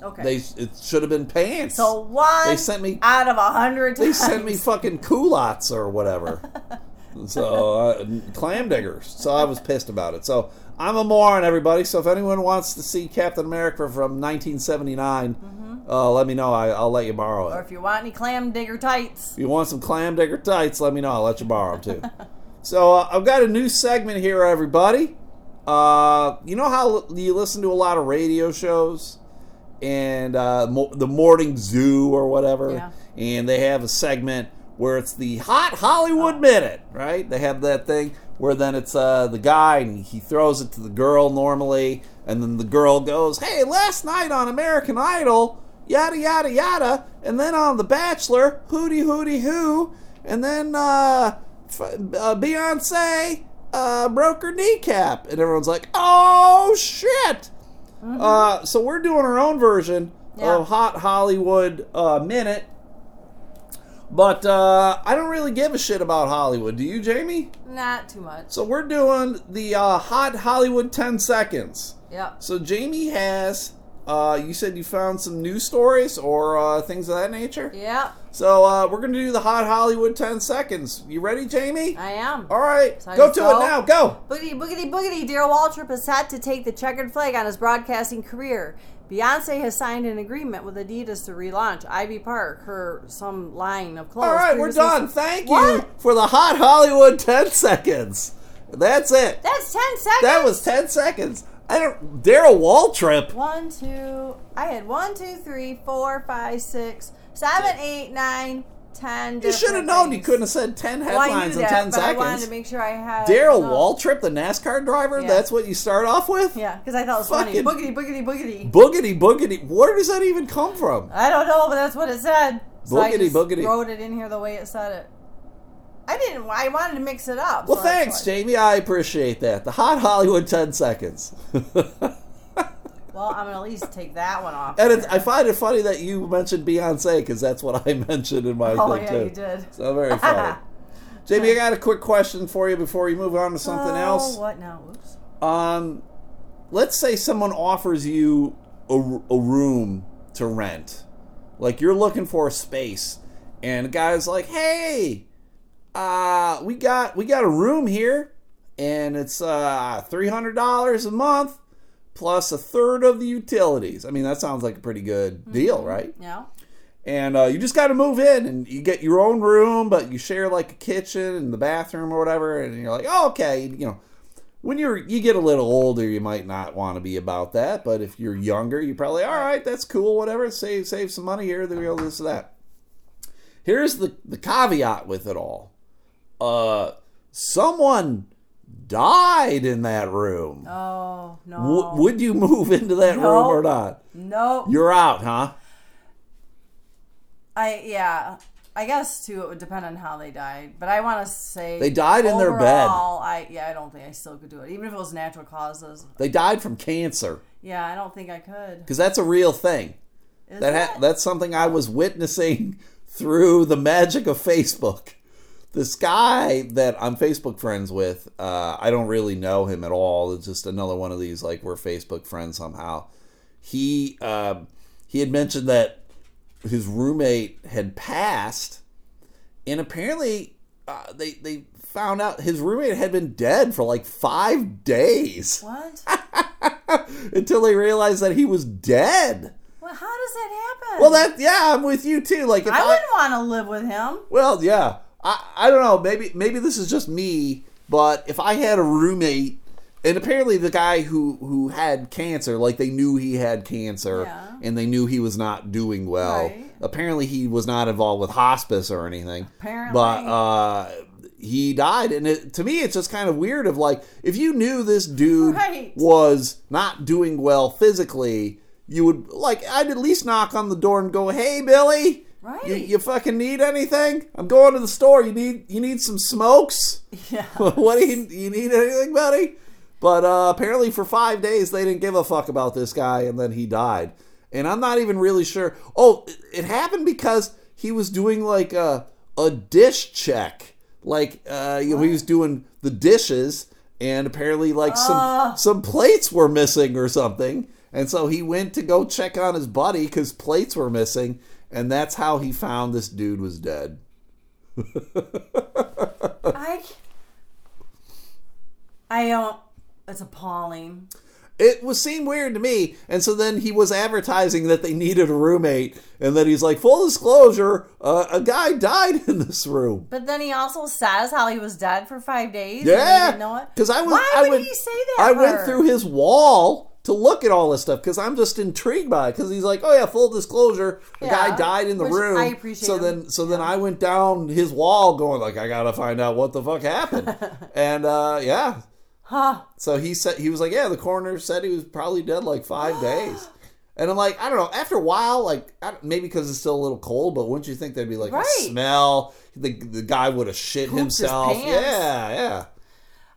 okay. They it should have been pants. so one They sent me- out of a hundred They sent me fucking culottes or whatever. [LAUGHS] so uh, clam diggers. So I was pissed about it. So I'm a moron, everybody. So if anyone wants to see Captain America from 1979, uh, let me know. I, I'll let you borrow it. Or if you want any clam digger tights. If you want some clam digger tights, let me know. I'll let you borrow them too. [LAUGHS] so uh, I've got a new segment here, everybody. Uh, you know how you listen to a lot of radio shows and uh, mo- the morning zoo or whatever, Yeah. and they have a segment where it's the hot Hollywood minute, right? They have that thing where then it's uh, the guy and he throws it to the girl normally, and then the girl goes, "Hey, last night on American Idol." Yada yada yada, and then on The Bachelor, hooty hooty hoo, and then uh, f- uh, Beyonce uh, broke her kneecap, and everyone's like, "Oh shit!" Uh, so we're doing our own version Yeah. of Hot Hollywood uh, Minute. But uh, I don't really give a shit about Hollywood. Do you, Jamie? Not too much. So we're doing the uh, Hot Hollywood 10 seconds. Yep. So Jamie has, uh, you said you found some news stories or uh, things of that nature? Yep. So uh, we're going to do the Hot Hollywood 10 seconds. You ready, Jamie? I am. All right, So go to go? it now. Go. Boogity, boogity, boogity. Darrell Waltrip is set to take the checkered flag on his broadcasting career. Beyonce has signed an agreement with Adidas to relaunch Ivy Park, her some line of clothes. All right, we're done. Thank you for the Hot Hollywood 10 seconds. That's it. That's ten seconds. That was ten seconds. I don't. Darrell Waltrip. one, two. I had one, two, three, four, five, six, seven, eight, nine, ten. You should have known. You couldn't have said ten Well, I headlines knew in ten but I wanted to make sure I had Darrell no. Waltrip, the NASCAR driver. Yeah. That's what you start off with. Yeah, because I thought it was Fucking- funny. Boogity, boogity, boogity. Boogity boogity. Where does that even come from? I don't know, but that's what it said. So I Boogity, just boogity. wrote it in here the way it said it. I didn't. I wanted to mix it up. Well, so thanks. Jamie. I appreciate that. The Hot Hollywood 10 seconds. [LAUGHS] Well, I'm gonna at least take that one off. and it's. I find it funny that you mentioned Beyonce because that's what I [LAUGHS] mentioned in my Oh, thing, yeah, too. you did. So very funny. [LAUGHS] Jamie, I got a quick question for you before you move on to something oh, else. What now? Whoops. Um, let's say someone offers you a, a room to rent. Like you're looking for a space, and a guy's like, "Hey, uh, we got we got a room here, and it's uh three hundred dollars a month plus a third of the utilities." I mean, that sounds like a pretty good deal, right? Yeah. and uh, you just got to move in and you get your own room but you share like a kitchen and the bathroom or whatever and you're like oh okay you know when you're you get a little older you might not want to be about that but if you're younger you're probably all right that's cool whatever save save some money here there we go this that here's the the caveat with it all uh someone died in that room Oh no. W- would you move into that No. room or not nope. you're out huh I yeah. I guess too. It would depend on how they died, but I want to say They died in their bed. overall, I yeah. I don't think I still could do it, even if it was natural causes. they died from cancer Yeah, I don't think I could. because that's a real thing Is That ha- that's something I was witnessing [LAUGHS] through the magic of Facebook. This guy that I'm Facebook friends with, uh, I don't really know him at all. It's just another one of these like we're Facebook friends somehow. He uh, he had mentioned that his roommate had passed, and apparently uh, they they found out his roommate had been dead for like five days [LAUGHS] what? until they realized that he was dead. well, how does that happen? Well, that yeah, I'm with you too. Like I, wouldn't want to live with him. well, yeah, I I don't know. Maybe maybe this is just me, but if I had a roommate, and apparently the guy who who had cancer, like they knew he had cancer, Yeah. and they knew he was not doing well. Right. Apparently, he was not involved with hospice or anything. Apparently. but uh, he died, and it, to me, it's just kind of weird. Of like, if you knew this dude Right. was not doing well physically, you would like I'd at least knock on the door and go, "Hey, Billy, Right. you, you fucking need anything? I'm going to the store. You need you need some smokes? Yeah. [LAUGHS] what do you you need anything, buddy?" But uh, apparently, for five days, they didn't give a fuck about this guy, and then he died. And I'm not even really sure. Oh, it- it happened because he was doing like a a dish check, like uh, you know, he was doing the dishes, and apparently, like some Ah. some plates were missing or something. And so he went to go check on his buddy because plates were missing, and that's how he found this dude was dead. [LAUGHS] I. I don't. It's appalling. It was seemed weird to me, and so then he was advertising that they needed a roommate, and then he's like, "Full disclosure, uh, a guy died in this room." But then he also says how he was dead for five days. Yeah, didn't know it. because I was. Why I would went, he say that? I went through his wall to look at all this stuff because I'm just intrigued by it. Because he's like, "Oh yeah, full disclosure, a Yeah, guy died in the room." I appreciate So him. then, so then I went down his wall, going like, "I gotta find out what the fuck happened." [LAUGHS] and uh, yeah, Huh. so he said he was like, "Yeah, the coroner said he was probably dead like five [GASPS] days." And I'm like, I don't know. After a while, like maybe because it's still a little cold, but wouldn't you think there'd be like Right. a smell? The the guy would have shit Pooped himself. Yeah, yeah.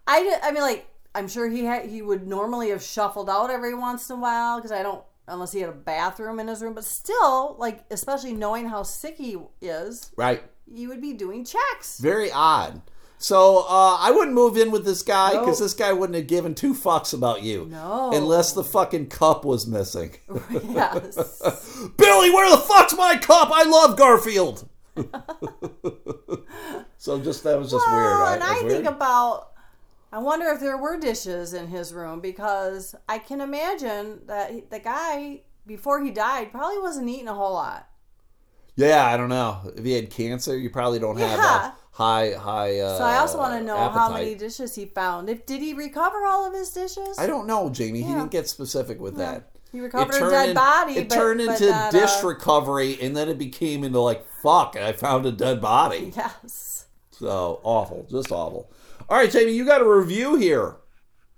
I, I mean, like, I'm sure he had he would normally have shuffled out every once in a while because I don't unless he had a bathroom in his room. But still, like, especially knowing how sick he is, Right. you would be doing checks. Very odd. So uh, I wouldn't move in with this guy because No. this guy wouldn't have given two fucks about you. No. Unless the fucking cup was missing. [LAUGHS] yes. [LAUGHS] Billy, where the fuck's my cup? I love Garfield. [LAUGHS] so just that was just weird, Well, right? and I weird. think about. I wonder if there were dishes in his room because I can imagine that the guy before he died probably wasn't eating a whole lot. Yeah, I don't know. If he had cancer, you probably don't have Yeah. a high high. Uh, So I also want to know how many dishes he found. If did he recover all of his dishes? I don't know, Jamie. He didn't get specific with that. He recovered a dead in- body. It but, turned but into not, dish uh, recovery, and then it became into like fuck. I found a dead body. [LAUGHS] Yes. So awful, just awful. All right, Jamie, you got a review here.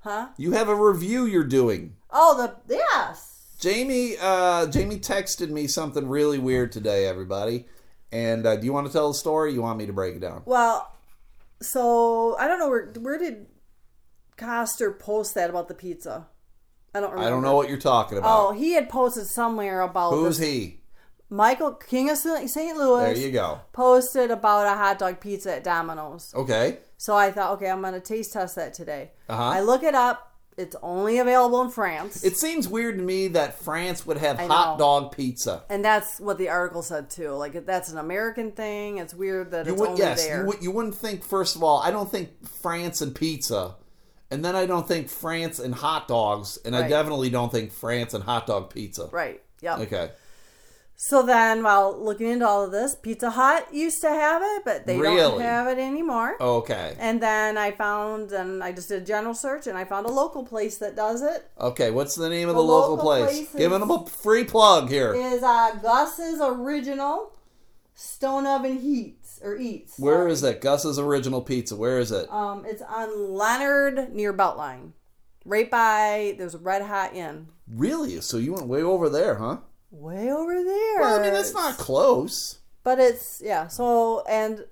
Huh? You have a review you're doing. Oh, the yes. Jamie, uh, Jamie texted me something really weird today, everybody. And uh, do you want to tell the story? Or you want me to break it down? Well, so I don't know where where did Coster post that about the pizza? I don't remember. I don't know what you're talking about. Oh, he had posted somewhere about Who's this. he? Michael King of St. Louis. There you go. Posted about a hot dog pizza at Domino's. Okay. So I thought, okay, I'm gonna taste test that today. Uh-huh. I look it up. It's only available in France. It seems weird to me that France would have I hot know. dog pizza. and that's what the article said too. Like that's an American thing. It's weird that You it's would, only yes, there. you, would, you wouldn't think. First of all, I don't think France and pizza, and then I don't think France and hot dogs, and I definitely don't think France and hot dog pizza. right. Yep. Okay. So then, while looking into all of this, Pizza Hut used to have it, but they don't Really? have it anymore. Okay. And then I found, and I just did a general search, and I found a local place that does it. Okay. What's the name of the, The local, local place? place Giving them a free plug here. Is uh, Gus's Original Stone Oven Heats or Eats. Where is that? Gus's Original Pizza. Where is it? Um, it's on Leonard near Beltline, right by. There's a Red Hot Inn. Really? So you went way over there, huh? Way over there. Well, I mean, that's not close. But it's yeah. So and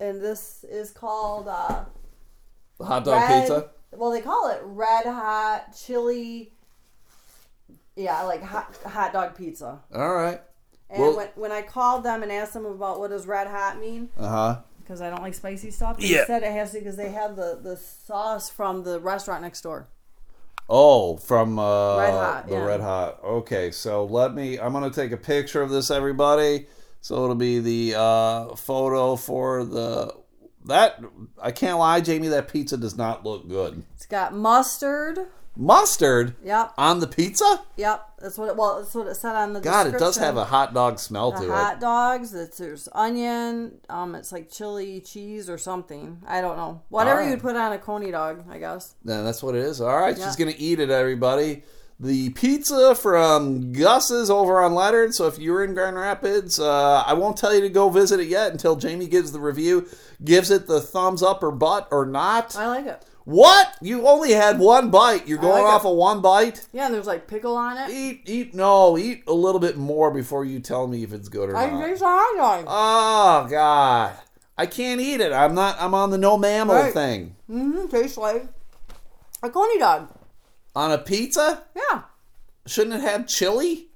and this is called uh, The hot dog red. pizza. Well, they call it red hot chili. Yeah, like hot hot dog pizza. All right. And Well- when, when I called them and asked them about what does red hot mean, Uh huh. because I don't like spicy stuff, they Yeah. said it has to because they have the, the sauce from the restaurant next door. Oh, from uh, Red Hot, the yeah. Red Hot. Okay, so let me. I'm gonna take a picture of this, everybody. So it'll be the uh, photo for the that. I can't lie, Jamie. That pizza does not look good. It's got mustard. Mustard Yep, on the pizza. yep. That's what it. Well, that's what it said on the. God, it does have a hot dog smell to The it. hot dogs. It's, there's onion. Um, it's like chili cheese or something. I don't know. Whatever Alright. you'd put on a coney dog, I guess. Then that's what it is. All right, Yeah. she's gonna eat it, everybody. The pizza from Gus's over on Leonard. So if you're in Grand Rapids, uh, I won't tell you to go visit it yet until Jamie gives the review, gives it the thumbs up or butt or not. I like it. What? You only had one bite. You're going like off it. of one bite. Yeah, and there's like pickle on it. Eat, eat. No, eat a little bit more before you tell me if it's good or not. I not. taste a hot dog. Oh God, I can't eat it. I'm not. I'm on the no mammal Right. thing. Mm-hmm. Tastes like a coney dog. On a pizza, Yeah. shouldn't it have chili?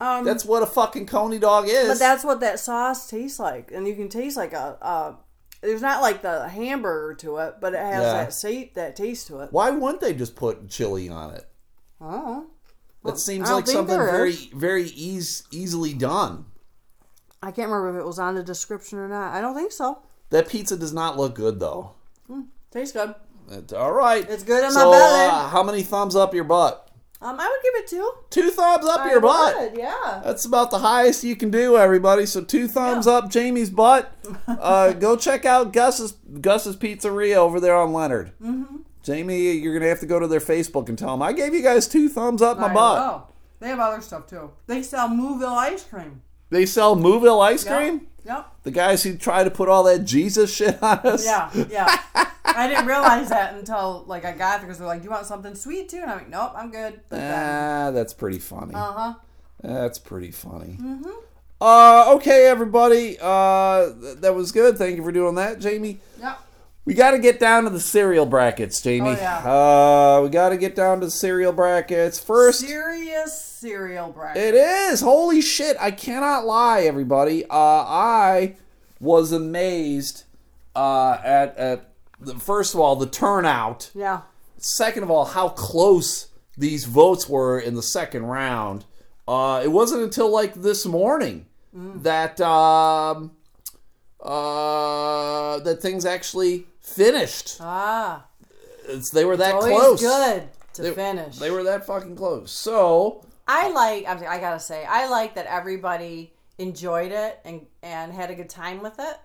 Um, That's what a fucking coney dog is. but that's what that sauce tastes like, and you can taste like a. a there's not like the hamburger to it, but it has Yeah. that sa- that taste to it. Why wouldn't they just put chili on it? Oh, That seems I don't like think something there very, is. very eas- easily done. I can't remember if it was on the description or not. I don't think so. That pizza does not look good though. Tastes good. It's, all right, It's good in my so, belly. Uh, how many thumbs up your butt? Um, I would give it two. Two thumbs up I your butt. yeah. That's about the highest you can do, everybody. So two thumbs Yeah. up, Jamie's butt. [LAUGHS] Uh, go check out Gus's Gus's Pizzeria over there on Leonard. Mm-hmm. Jamie, you're gonna have to go to their Facebook and tell them I gave you guys two thumbs up my I butt. know. They have other stuff too. They sell Mooville ice cream. They sell Mooville ice Yep. cream. Yep. The guys who try to put all that Jesus shit on us. Yeah, yeah. I didn't realize that until like I got there because they're like, "Do you want something sweet too?" And I'm like, "Nope, I'm good." But Ah, that's pretty funny. uh huh. That's pretty funny. Uh, okay, everybody. Uh, th- that was good. Thank you for doing that, Jamie. Yep. We got to get down to the cereal brackets, Jamie. Oh, yeah. Uh, we got to get down to the cereal brackets first. Serious cereal bracket. It is holy shit! I cannot lie, everybody. Uh, I was amazed uh, at at the, first of all the turnout. yeah. Second of all, how close these votes were in the second round. Uh, it wasn't until like this morning that um, uh, that things actually finished. Ah. It's, they were that close. good to They- finish. They were that fucking close. So I like. I'm- I gotta say, I like that everybody enjoyed it and and had a good time with it.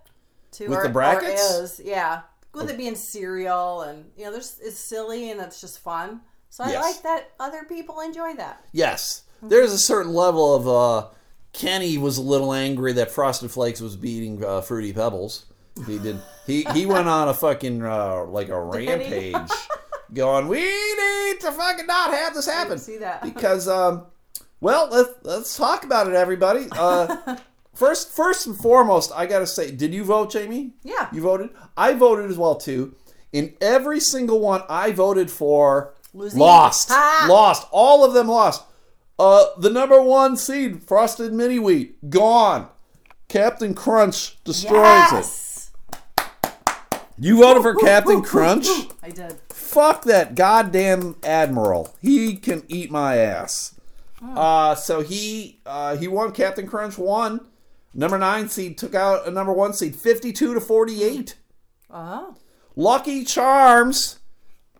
too, With or, the brackets? is yeah. With it being cereal and you know, there's it's silly and it's just fun. So I Yes. like that other people enjoy that. Yes, there's a certain level of. uh Kenny was a little angry that Frosted Flakes was beating uh, Fruity Pebbles. He did. He he went on a fucking uh, like a [LAUGHS] rampage, going, "We need to fucking not have this happen." see that. because um, well, let's let's talk about it, everybody. Uh, [LAUGHS] first, first and foremost, I gotta say, did you vote, Jamie? Yeah. You voted. I voted as well too. In every single one, I voted for Losing? lost, Ha! lost. All of them lost. Uh, the number one seed, Frosted Mini Wheat, gone. Captain Crunch destroys it. You voted for Captain Crunch? [LAUGHS] I did. Fuck that goddamn admiral. He can eat my ass. Uh, so he uh, he won. Captain Crunch won. Number nine seed took out a number one seed, fifty-two to forty-eight. Oh. Lucky Charms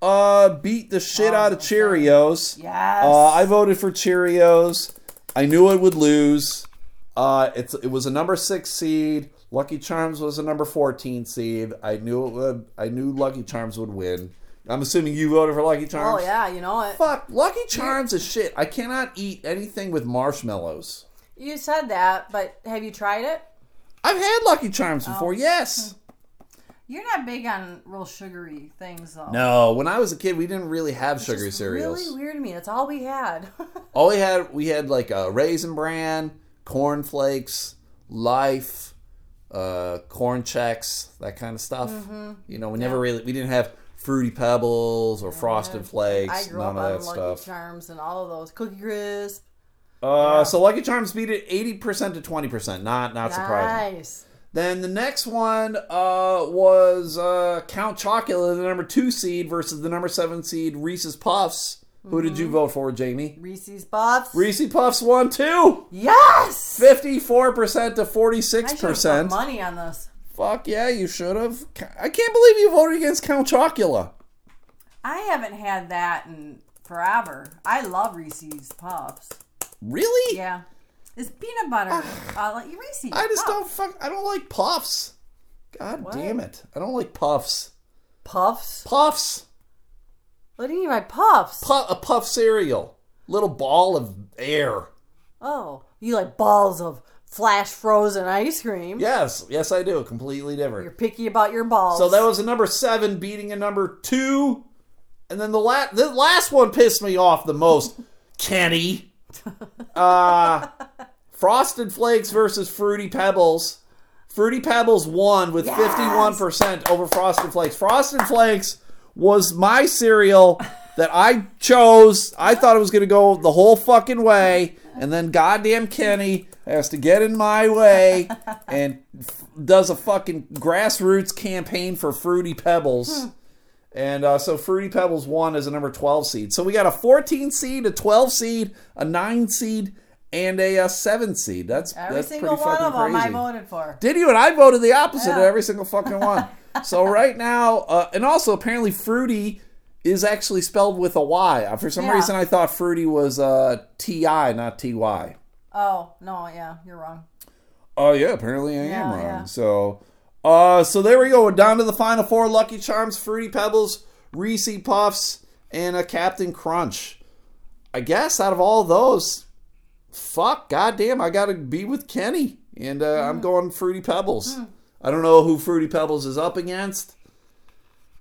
uh, beat the shit out of Cheerios. Yes. Uh, I voted for Cheerios. I knew it would lose. Uh, it's it was a number six seed. Lucky Charms was a number fourteen seed. I knew it would. I knew Lucky Charms would win. I'm assuming you voted for Lucky oh, Charms. oh yeah, you know it. Fuck, Lucky Charms is shit. I cannot eat anything with marshmallows. You said that, but have you tried it? I've had Lucky Charms oh. before. Yes. Hmm. You're not big on real sugary things, though. No, when I was a kid, we didn't really have It's sugary cereals. Really weird to me. That's all we had. All we had, we had like a raisin bran, corn flakes, life, uh, corn checks, that kind of stuff. Mm-hmm. You know, we never really, we didn't have fruity pebbles or frosted flakes, I grew none up of on that Lucky stuff. Charms and all of those Cookie Crisp. Uh, so Lucky Charms beat it eighty percent to twenty percent. Not not surprising. Nice. Then the next one uh, was uh, Count Chocula, the number two seed, versus the number seven seed Reese's Puffs. Who did Mm-hmm. you vote for, Jamie? Reese's Puffs. Reese's Puffs won too. yes. Fifty-four percent to forty-six I should have put percent. money on this. Fuck yeah, you should have. I can't believe you voted against Count Chocula. I haven't had that in forever. I love Reese's Puffs. Really? Yeah. It's peanut butter. uh, like Reese's. I just Puffs. don't fuck. I don't like puffs. God What? damn it! I don't like puffs. Puffs? Puffs. What do you mean by puffs? Pu- a puff cereal. Little ball of air. oh, you like balls of flash frozen ice cream. Yes, yes, I do. Completely different. You're picky about your balls. So that was a number seven beating a number two, and then the last the last one pissed me off the most. [LAUGHS] Kenny, uh, Frosted Flakes versus Fruity Pebbles. Fruity Pebbles won with Yes. fifty one percent over Frosted Flakes. Frosted Flakes was my cereal that I chose. I thought it was going to go the whole fucking way, and then goddamn Kenny has to get in my way and f- does a fucking grassroots campaign for Fruity Pebbles. And uh, so Fruity Pebbles won as a number 12 seed. So we got a 14 seed, a 12 seed, a 9 seed, and a, uh 7 seed. That's Every that's single pretty one fucking of them crazy. I voted for. Did you? And I voted the opposite of every single fucking one. [LAUGHS] so right now, uh, and also apparently Fruity is actually spelled with a Y. Uh, For some Yeah. reason, I thought Fruity was uh, T-I, not T-Y. Oh, no, yeah, you're wrong. Oh yeah, apparently I am wrong. yeah. So, uh, so there we go. We're down to the final four: Lucky Charms, Fruity Pebbles, Reese Puffs, and a Captain Crunch. I guess out of all those, fuck, goddamn, I gotta be with Kenny, and uh, Hmm. I'm going Fruity Pebbles. I don't know who Fruity Pebbles is up against.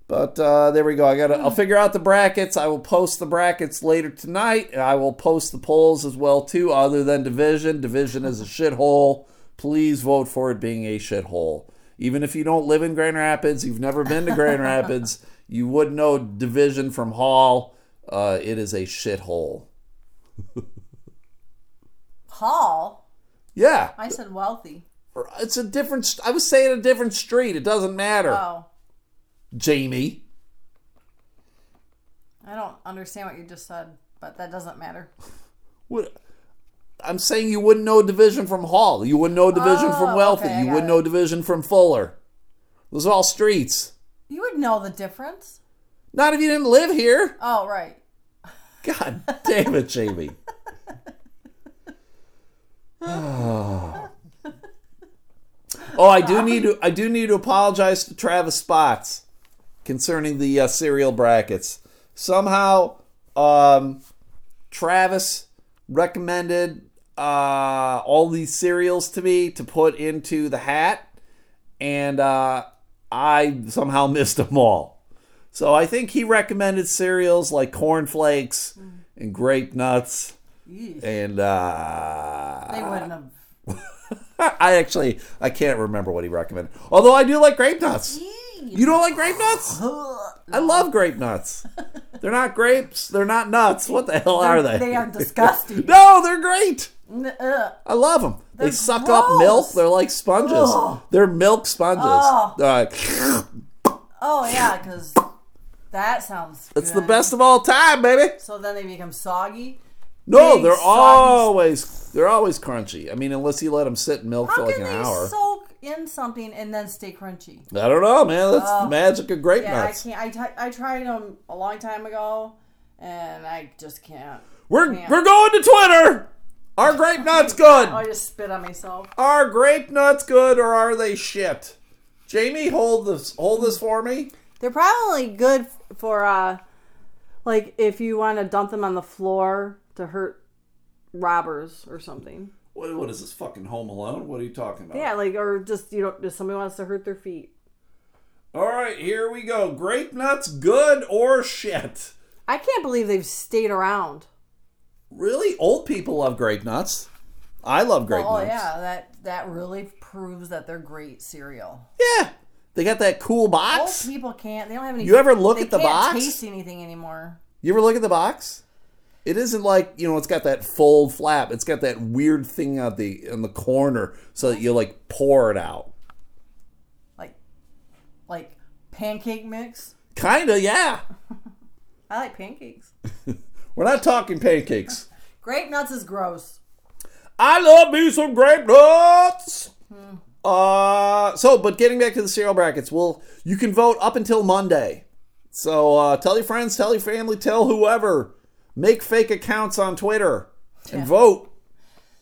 But uh, there we go. I got. I'll figure out the brackets. I will post the brackets later tonight. And I will post the polls as well too. Other than division, division is a shithole. Please vote for it being a shithole. Even if you don't live in Grand Rapids, you've never been to Grand [LAUGHS] Rapids, you would know division from Hall. Uh, it is a shithole. Hall? Yeah, I said wealthy. It's a different. I was saying a different street. It doesn't matter, Oh, Jamie. I don't understand what you just said, but that doesn't matter. [LAUGHS] What? I'm saying you wouldn't know division from Hall. You wouldn't know division from Oh, Wealthy. okay, you wouldn't it. know division from Fuller. Those are all streets. You would know the difference. Not if you didn't live here. Oh, right. God damn it, Jamie. Oh, [LAUGHS] [SIGHS] [SIGHS] [SIGHS] [LAUGHS] I do need to. I do need to apologize to Travis Spots concerning the uh, cereal brackets. Somehow, um, Travis recommended uh, all these cereals to me to put into the hat, and uh, I somehow [LAUGHS] missed them all. So I think he recommended cereals like Corn Flakes and Grape Nuts, Yeesh. and uh, They wouldn't have. [LAUGHS] I actually I can't remember what he recommended. Although I do like grape nuts. You don't like grape nuts? [LAUGHS] I love grape nuts. They're not grapes. They're not nuts. What the hell are they? They are [LAUGHS] disgusting. no, they're great. I love them. They They're suck up milk. They're like sponges. Ugh. They're milk sponges. They're like, Oh yeah, because that sounds. it's the best of all time, baby. So then they become soggy. No, Big they're soggy- always they're always crunchy. I mean, unless you let them sit in milk How for like can an they hour. soak in something and then stay crunchy? I don't know, man. That's the magic of grape Yeah, nuts. I can't. I, t- I tried them a long time ago, and I just can't. We're Can't. we're going to Twitter. Are grape [LAUGHS] nuts good? I just spit on myself. Are grape nuts good or are they shit? Jamie, hold this hold this for me. They're probably good for uh, like if you want to dump them on the floor to hurt robbers or something. What, what is this fucking Home Alone? What are you talking about? Yeah, like or just you know, if somebody wants to hurt their feet. All right, here we go. Grape nuts, good or shit? I can't believe they've stayed around. Really, old people love grape nuts. I love grape oh nuts. yeah, that that really proves that they're great cereal. yeah. They got that cool Old box. people can't. They don't have any. You ever look at the box? Taste anything anymore? You ever look at the box? It isn't like you know. It's got that fold flap. It's got that weird thing out the in the corner, so that you like pour it out. Like, like pancake mix. Kinda, yeah. [LAUGHS] I like pancakes. [LAUGHS] We're not talking pancakes. [LAUGHS] Grape nuts is gross. I love me some grape nuts. Uh, so, but getting back to the cereal brackets, well, you can vote up until Monday. So uh, tell your friends, tell your family, tell whoever. Make fake accounts on Twitter and vote.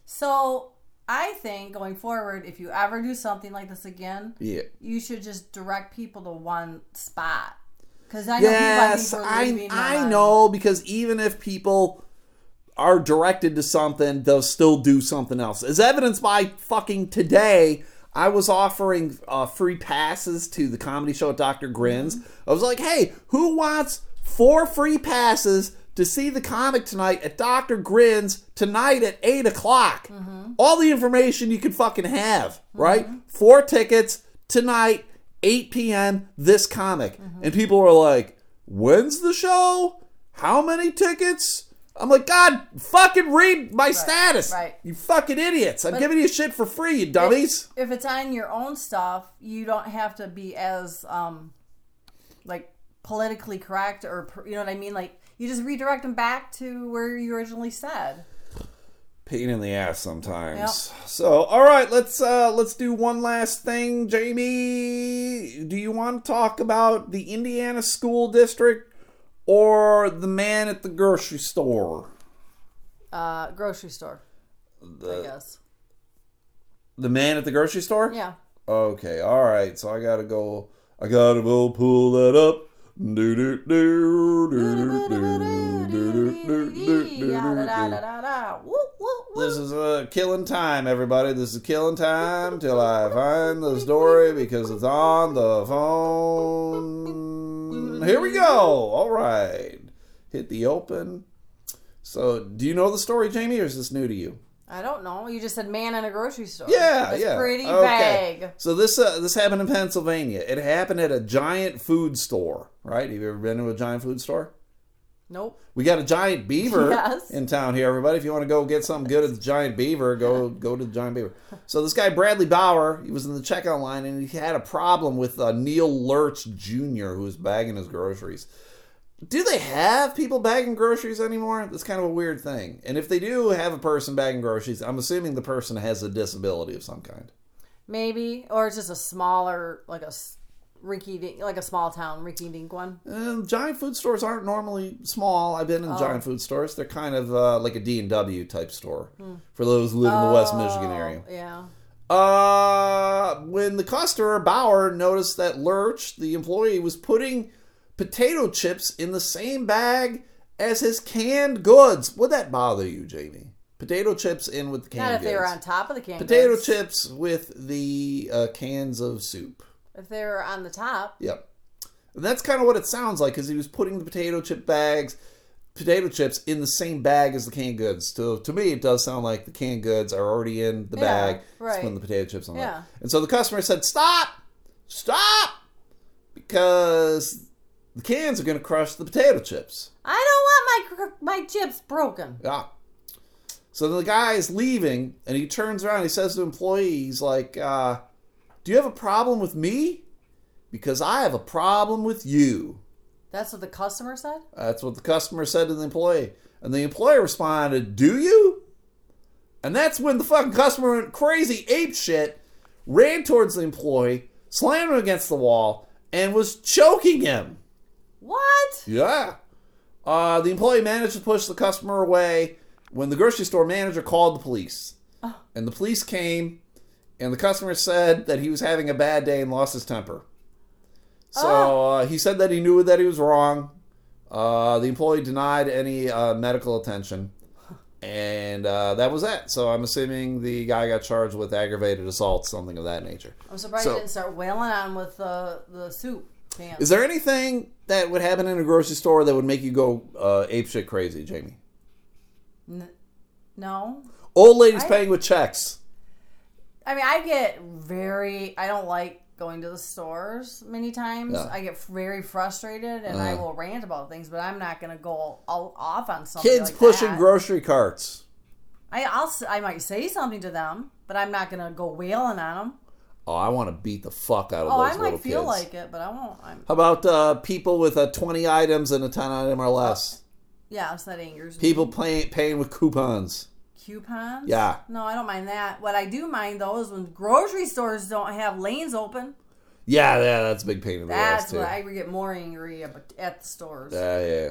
So I think going forward, if you ever do something like this again, Yeah. you should just direct people to one spot. Because I know Yes, people, I I are leaving them I know because even if people are directed to something, they'll still do something else. As evidenced by fucking today, I was offering uh, free passes to the comedy show at Dr. Grins. I was like, hey, who wants four free passes to see the comic tonight at Dr. Grins tonight at 8 o'clock? Mm-hmm. All the information you could fucking have, mm-hmm. right? Four tickets tonight, 8 p.m., this comic. Mm-hmm. And people were like, when's the show? How many tickets? I'm like, God, fucking read my status. right. You fucking idiots. I'm giving you shit for free, you dummies. If it's on your own stuff, you don't have to be as um, like politically correct or you know what I mean. Like you just redirect them back to where you originally said. Pain in the ass sometimes. Yep. So, all right, let's uh let's do one last thing. Jamie, do you want to talk about the Indiana school district or the man at the grocery store? Uh, grocery store. I guess. The man at the grocery store? Yeah. Okay, all right. So I gotta go. I gotta go pull that up. This is a killing time, everybody. This is killing time till I find the story because it's on the phone. Here we go. All right. Hit the open. So, do you know the story, Jamie, or is this new to you? I don't know. You just said man in a grocery store. Yeah, That's yeah. pretty Okay. vague. So this uh, this happened in Pennsylvania. It happened at a giant food store, right? Have you ever been to a giant food store? Nope. We got a giant beaver Yes. in town here, everybody. If you want to go get something good at the giant beaver, go [LAUGHS] go to the giant beaver. So this guy Bradley Bauer, he was in the checkout line and he had a problem with uh, Neil Lurch Jr., who was bagging his groceries. Do they have people bagging groceries anymore? That's kind of a weird thing. And if they do have a person bagging groceries, I'm assuming the person has a disability of some kind. Maybe, or it's just a smaller, like a rinky dink, like a small town rinky dink one. Um, giant food stores aren't normally small. I've been in giant food stores. They're kind of uh, like a D&W type store for those who live in the West Michigan area. Oh, Yeah. Uh, when the customer Bauer noticed that Lurch, the employee, was putting potato chips in the same bag as his canned goods, would that bother you, Jamie? Potato chips in with the canned Not if goods. they were on top of the can. Potato goods. chips with the uh, cans of soup. If they were on the top. Yep. And that's kind of what it sounds like because he was putting the potato chip bags, potato chips in the same bag as the canned goods. So to me, it does sound like the canned goods are already in the Yeah, bag. Right. putting the potato chips on Yeah. there. And so the customer said, "Stop, stop," because the cans are going to crush the potato chips. I don't want my my chips broken. Yeah. So the guy is leaving, and he turns around. He says to the employee, "He's like, uh, do you have a problem with me? Because I have a problem with you." That's what the customer said. That's what the customer said to the employee. And the employee responded, Do you? And that's when the fucking customer went crazy, ape shit, ran towards the employee, slammed him against the wall, and was choking him. What? Yeah. Uh, the employee managed to push the customer away when the grocery store manager called the police. And the police came, and the customer said that he was having a bad day and lost his temper. So uh, he said that he knew that he was wrong. Uh, the employee denied any uh, medical attention. And uh, that was that. So I'm assuming the guy got charged with aggravated assault, something of that nature. I'm surprised So- you didn't start wailing on him with the the soup can. Is there anything that would happen in a grocery store that would make you go uh, ape shit crazy, Jamie? no. Old ladies I- paying with checks. I mean, I get very. I don't like going to the stores many times. I get very frustrated and I Uh-huh. will rant about things, but I'm not going to go all off on something. Kids like pushing that. grocery carts. I, I'll. I might say something to them, but I'm not going to go wailing on them. Oh, I want to beat the fuck out of Oh, those I little kids. I might feel like it, but I won't. I'm. How about uh, people with uh, 20 items and a 10 item or less? Yeah, it's that angers me. People paying paying with coupons. coupons. Yeah. No, I don't mind that. What I do mind though is when grocery stores don't have lanes open. Yeah, yeah, that's a big pain in the ass That's too. what I get more angry at the stores. Yeah, yeah.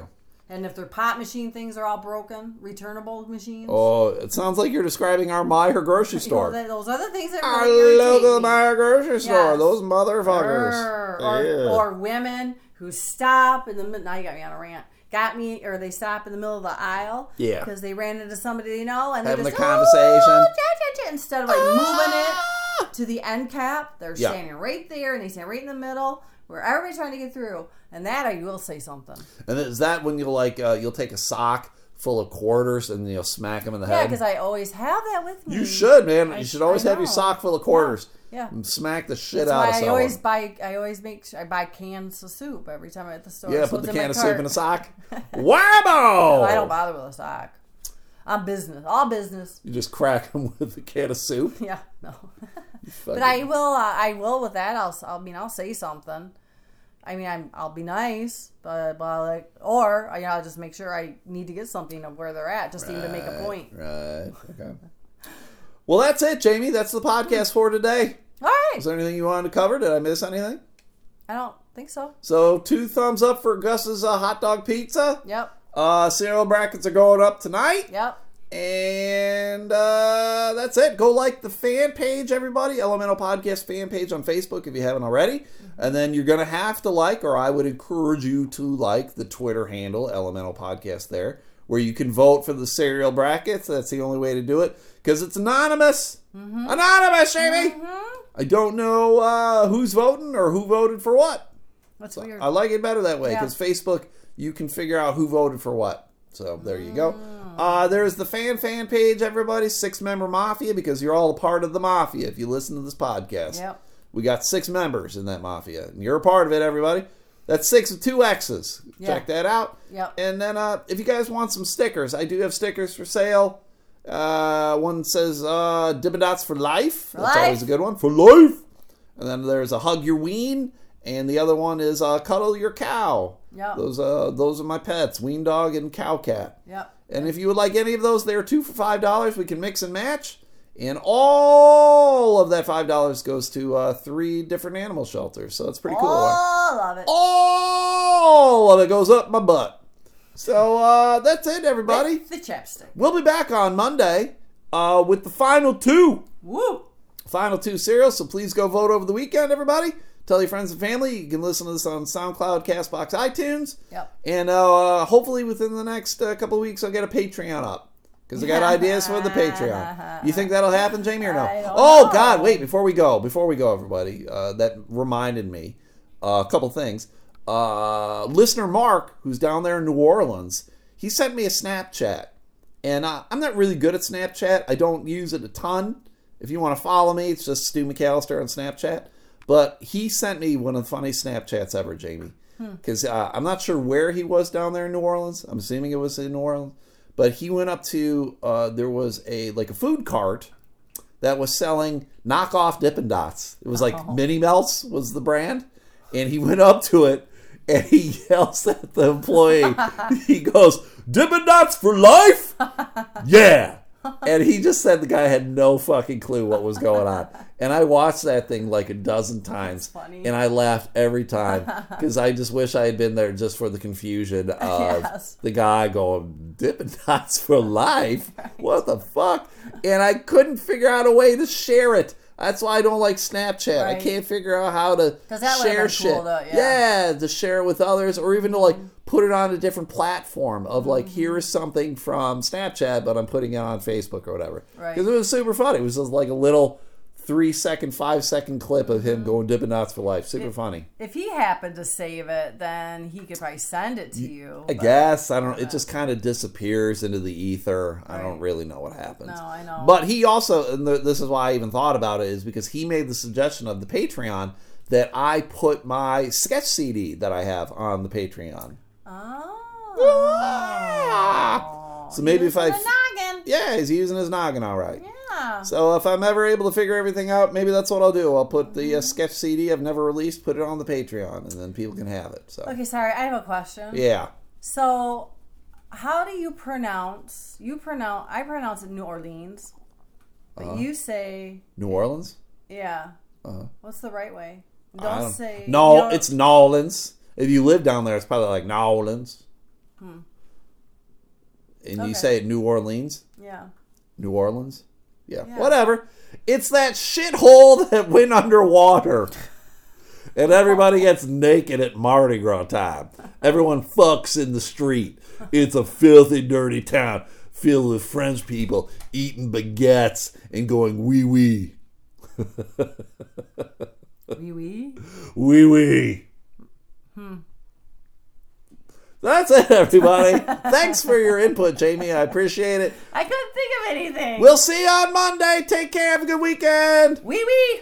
And if their pot machine things are all broken, returnable machines. Oh, it sounds like you're describing our Meijer grocery [LAUGHS] you know, store. those other things that are our really local me. Meijer grocery store. Yes. Those motherfuckers. Or, Yeah. or women who stop in the middle. Now you got me on a rant. Got me, or they stop in the middle of the aisle. Yeah. Because they ran into somebody they know and Having they a just conversation. "Oh, cha, cha, cha," instead of like moving it Ah! to the end cap, they're Yeah. standing right there and they stand right in the middle where everybody's trying to get through. And that I will say something. And is that when you'll like uh, you'll take a sock full of quarters and you'll smack them in the Yeah, head? Yeah, because I always have that with me. you should, man. I- you should always have your sock full of quarters. Yeah. And smack the shit That's out why of I someone. always buy. I always make. sure I buy cans of soup every time I'm at the store. yeah, so put the can of cart. soup in a sock. [LAUGHS] Whammo! I don't bother with a sock. I'm business. All business. You just crack them [LAUGHS] with a can of soup. Yeah, no. [LAUGHS] But I will. Uh, I will with that. I'll. I mean, I'll say something. I mean, I'm. I'll be nice, but, but like, or you know, I'll just make sure I need to get something of where they're at, just even to make a point. Right. Okay. well, that's it, Jamie. That's the podcast for today. All right. Is there anything you wanted to cover? Did I miss anything? I don't think so. So, two thumbs up for Gus's uh, hot dog pizza. Yep. Uh, cereal brackets are going up tonight. Yep. And uh, that's it. Go like the fan page, everybody. Elemental Podcast fan page on Facebook if you haven't already. And then you're going to have to like, or I would encourage you to like the Twitter handle, Elemental Podcast, there, where you can vote for the cereal brackets. That's the only way to do it because it's anonymous. Anonymous, Jamie. I don't know uh, who's voting or who voted for what. That's weird. I like it better that way Yeah. because Facebook, you can figure out who voted for what. So there you go. Uh, there's the fan fan page, everybody. Six member mafia because you're all a part of the mafia if you listen to this podcast. Yep. We got six members in that mafia, and you're a part of it, everybody. That's six with two X's. Yeah. Check that out. Yep. And then uh, if you guys want some stickers, I do have stickers for sale. Uh, one says uh, Dots for life. That's life. always a good one. For life. And then there's a Hug Your Ween. And the other one is uh, Cuddle Your Cow. Yep. Those uh those are my pets, Ween Dog and Cow Cat. Yep. And if you would like any of those, they are two for five dollars. We can mix and match. And all of that five dollars goes to uh, three different animal shelters. So it's pretty cool. Oh, love it. All of it goes up my butt. So uh, that's it, everybody. With the chapstick. We'll be back on Monday uh, with the final two. Woo. final two cereals. So please go vote over the weekend, everybody. Tell your friends and family. You can listen to this on SoundCloud, Castbox, iTunes. Yep. And uh, hopefully within the next uh, couple of weeks, I'll get a Patreon up. Because I got [LAUGHS] ideas for the Patreon. You think that'll happen, Jamie, or no? [LAUGHS] Oh, know. God, wait, before we go, before we go, everybody, uh, that reminded me uh, a couple things. Uh, listener Mark, who's down there in New Orleans, he sent me a Snapchat. And uh, I'm not really good at Snapchat. I don't use it a ton. If you want to follow me, it's just Stu McAllister on Snapchat. But he sent me one of the funniest Snapchats ever, Jamie. Because uh, I'm not sure where he was down there in New Orleans. I'm assuming it was in New Orleans. But he went up to, uh, there was a like a food cart that was selling knockoff Dippin' Dots. It was like Mini Melts was the brand. And he went up to it and he [LAUGHS] yells at the employee. [LAUGHS] he goes, Dippin' Dots for life? [LAUGHS] Yeah. And he just said the guy had no fucking clue what was going on. And I watched that thing like a dozen times. funny. And I laughed every time [LAUGHS] because I just wish I had been there just for the confusion [LAUGHS] of Yes. the guy going, Dippin' Dots for [LAUGHS] life? What the fuck? And I couldn't figure out a way to share it. That's why I don't like Snapchat. I can't figure out how to share shit. cool though, yeah. yeah, to share it with others, or even to like put it on a different platform of like, Mm-hmm. here is something from Snapchat, but I'm putting it on Facebook or whatever. Right. Because it was super funny. It was just like a little three second, five second clip of him going Dippin' Dots for life. Super funny. If he happened to save it, then he could probably send it to you. I guess I don't. It just kind of disappears into the ether. I don't really know what happens. No, I know. But he also, and this is why I even thought about it, is because he made the suggestion of the Patreon that I put my sketch CD that I have on the Patreon. Oh. Ah! So maybe if I, Using a noggin. yeah, he's using his noggin all right. Yeah. So if I'm ever able to figure everything out, maybe that's what I'll do. I'll put the uh, sketch CD I've never released, put it on the Patreon, and then people can have it. So Okay, sorry, I have a question. yeah, So, how do you pronounce? You pronounce. I pronounce it New Orleans, but Uh-huh. you say New Orleans. yeah. Uh-huh. What's the right way? Don't, don't- say no. you don't- It's Nolans. If you live down there, it's probably like Nolans. And Okay. you say New Orleans. yeah. New Orleans? Yeah, Yeah. whatever. It's that shithole [LAUGHS] that went underwater. And everybody gets naked at Mardi Gras time. Everyone fucks in the street. It's a filthy, dirty town filled with French people eating baguettes and going wee wee. Wee wee. Wee wee. That's it, everybody. Thanks for your input, Jamie. I appreciate it. I couldn't think of anything. We'll see you on Monday. Take care. Have a good weekend. wee wee.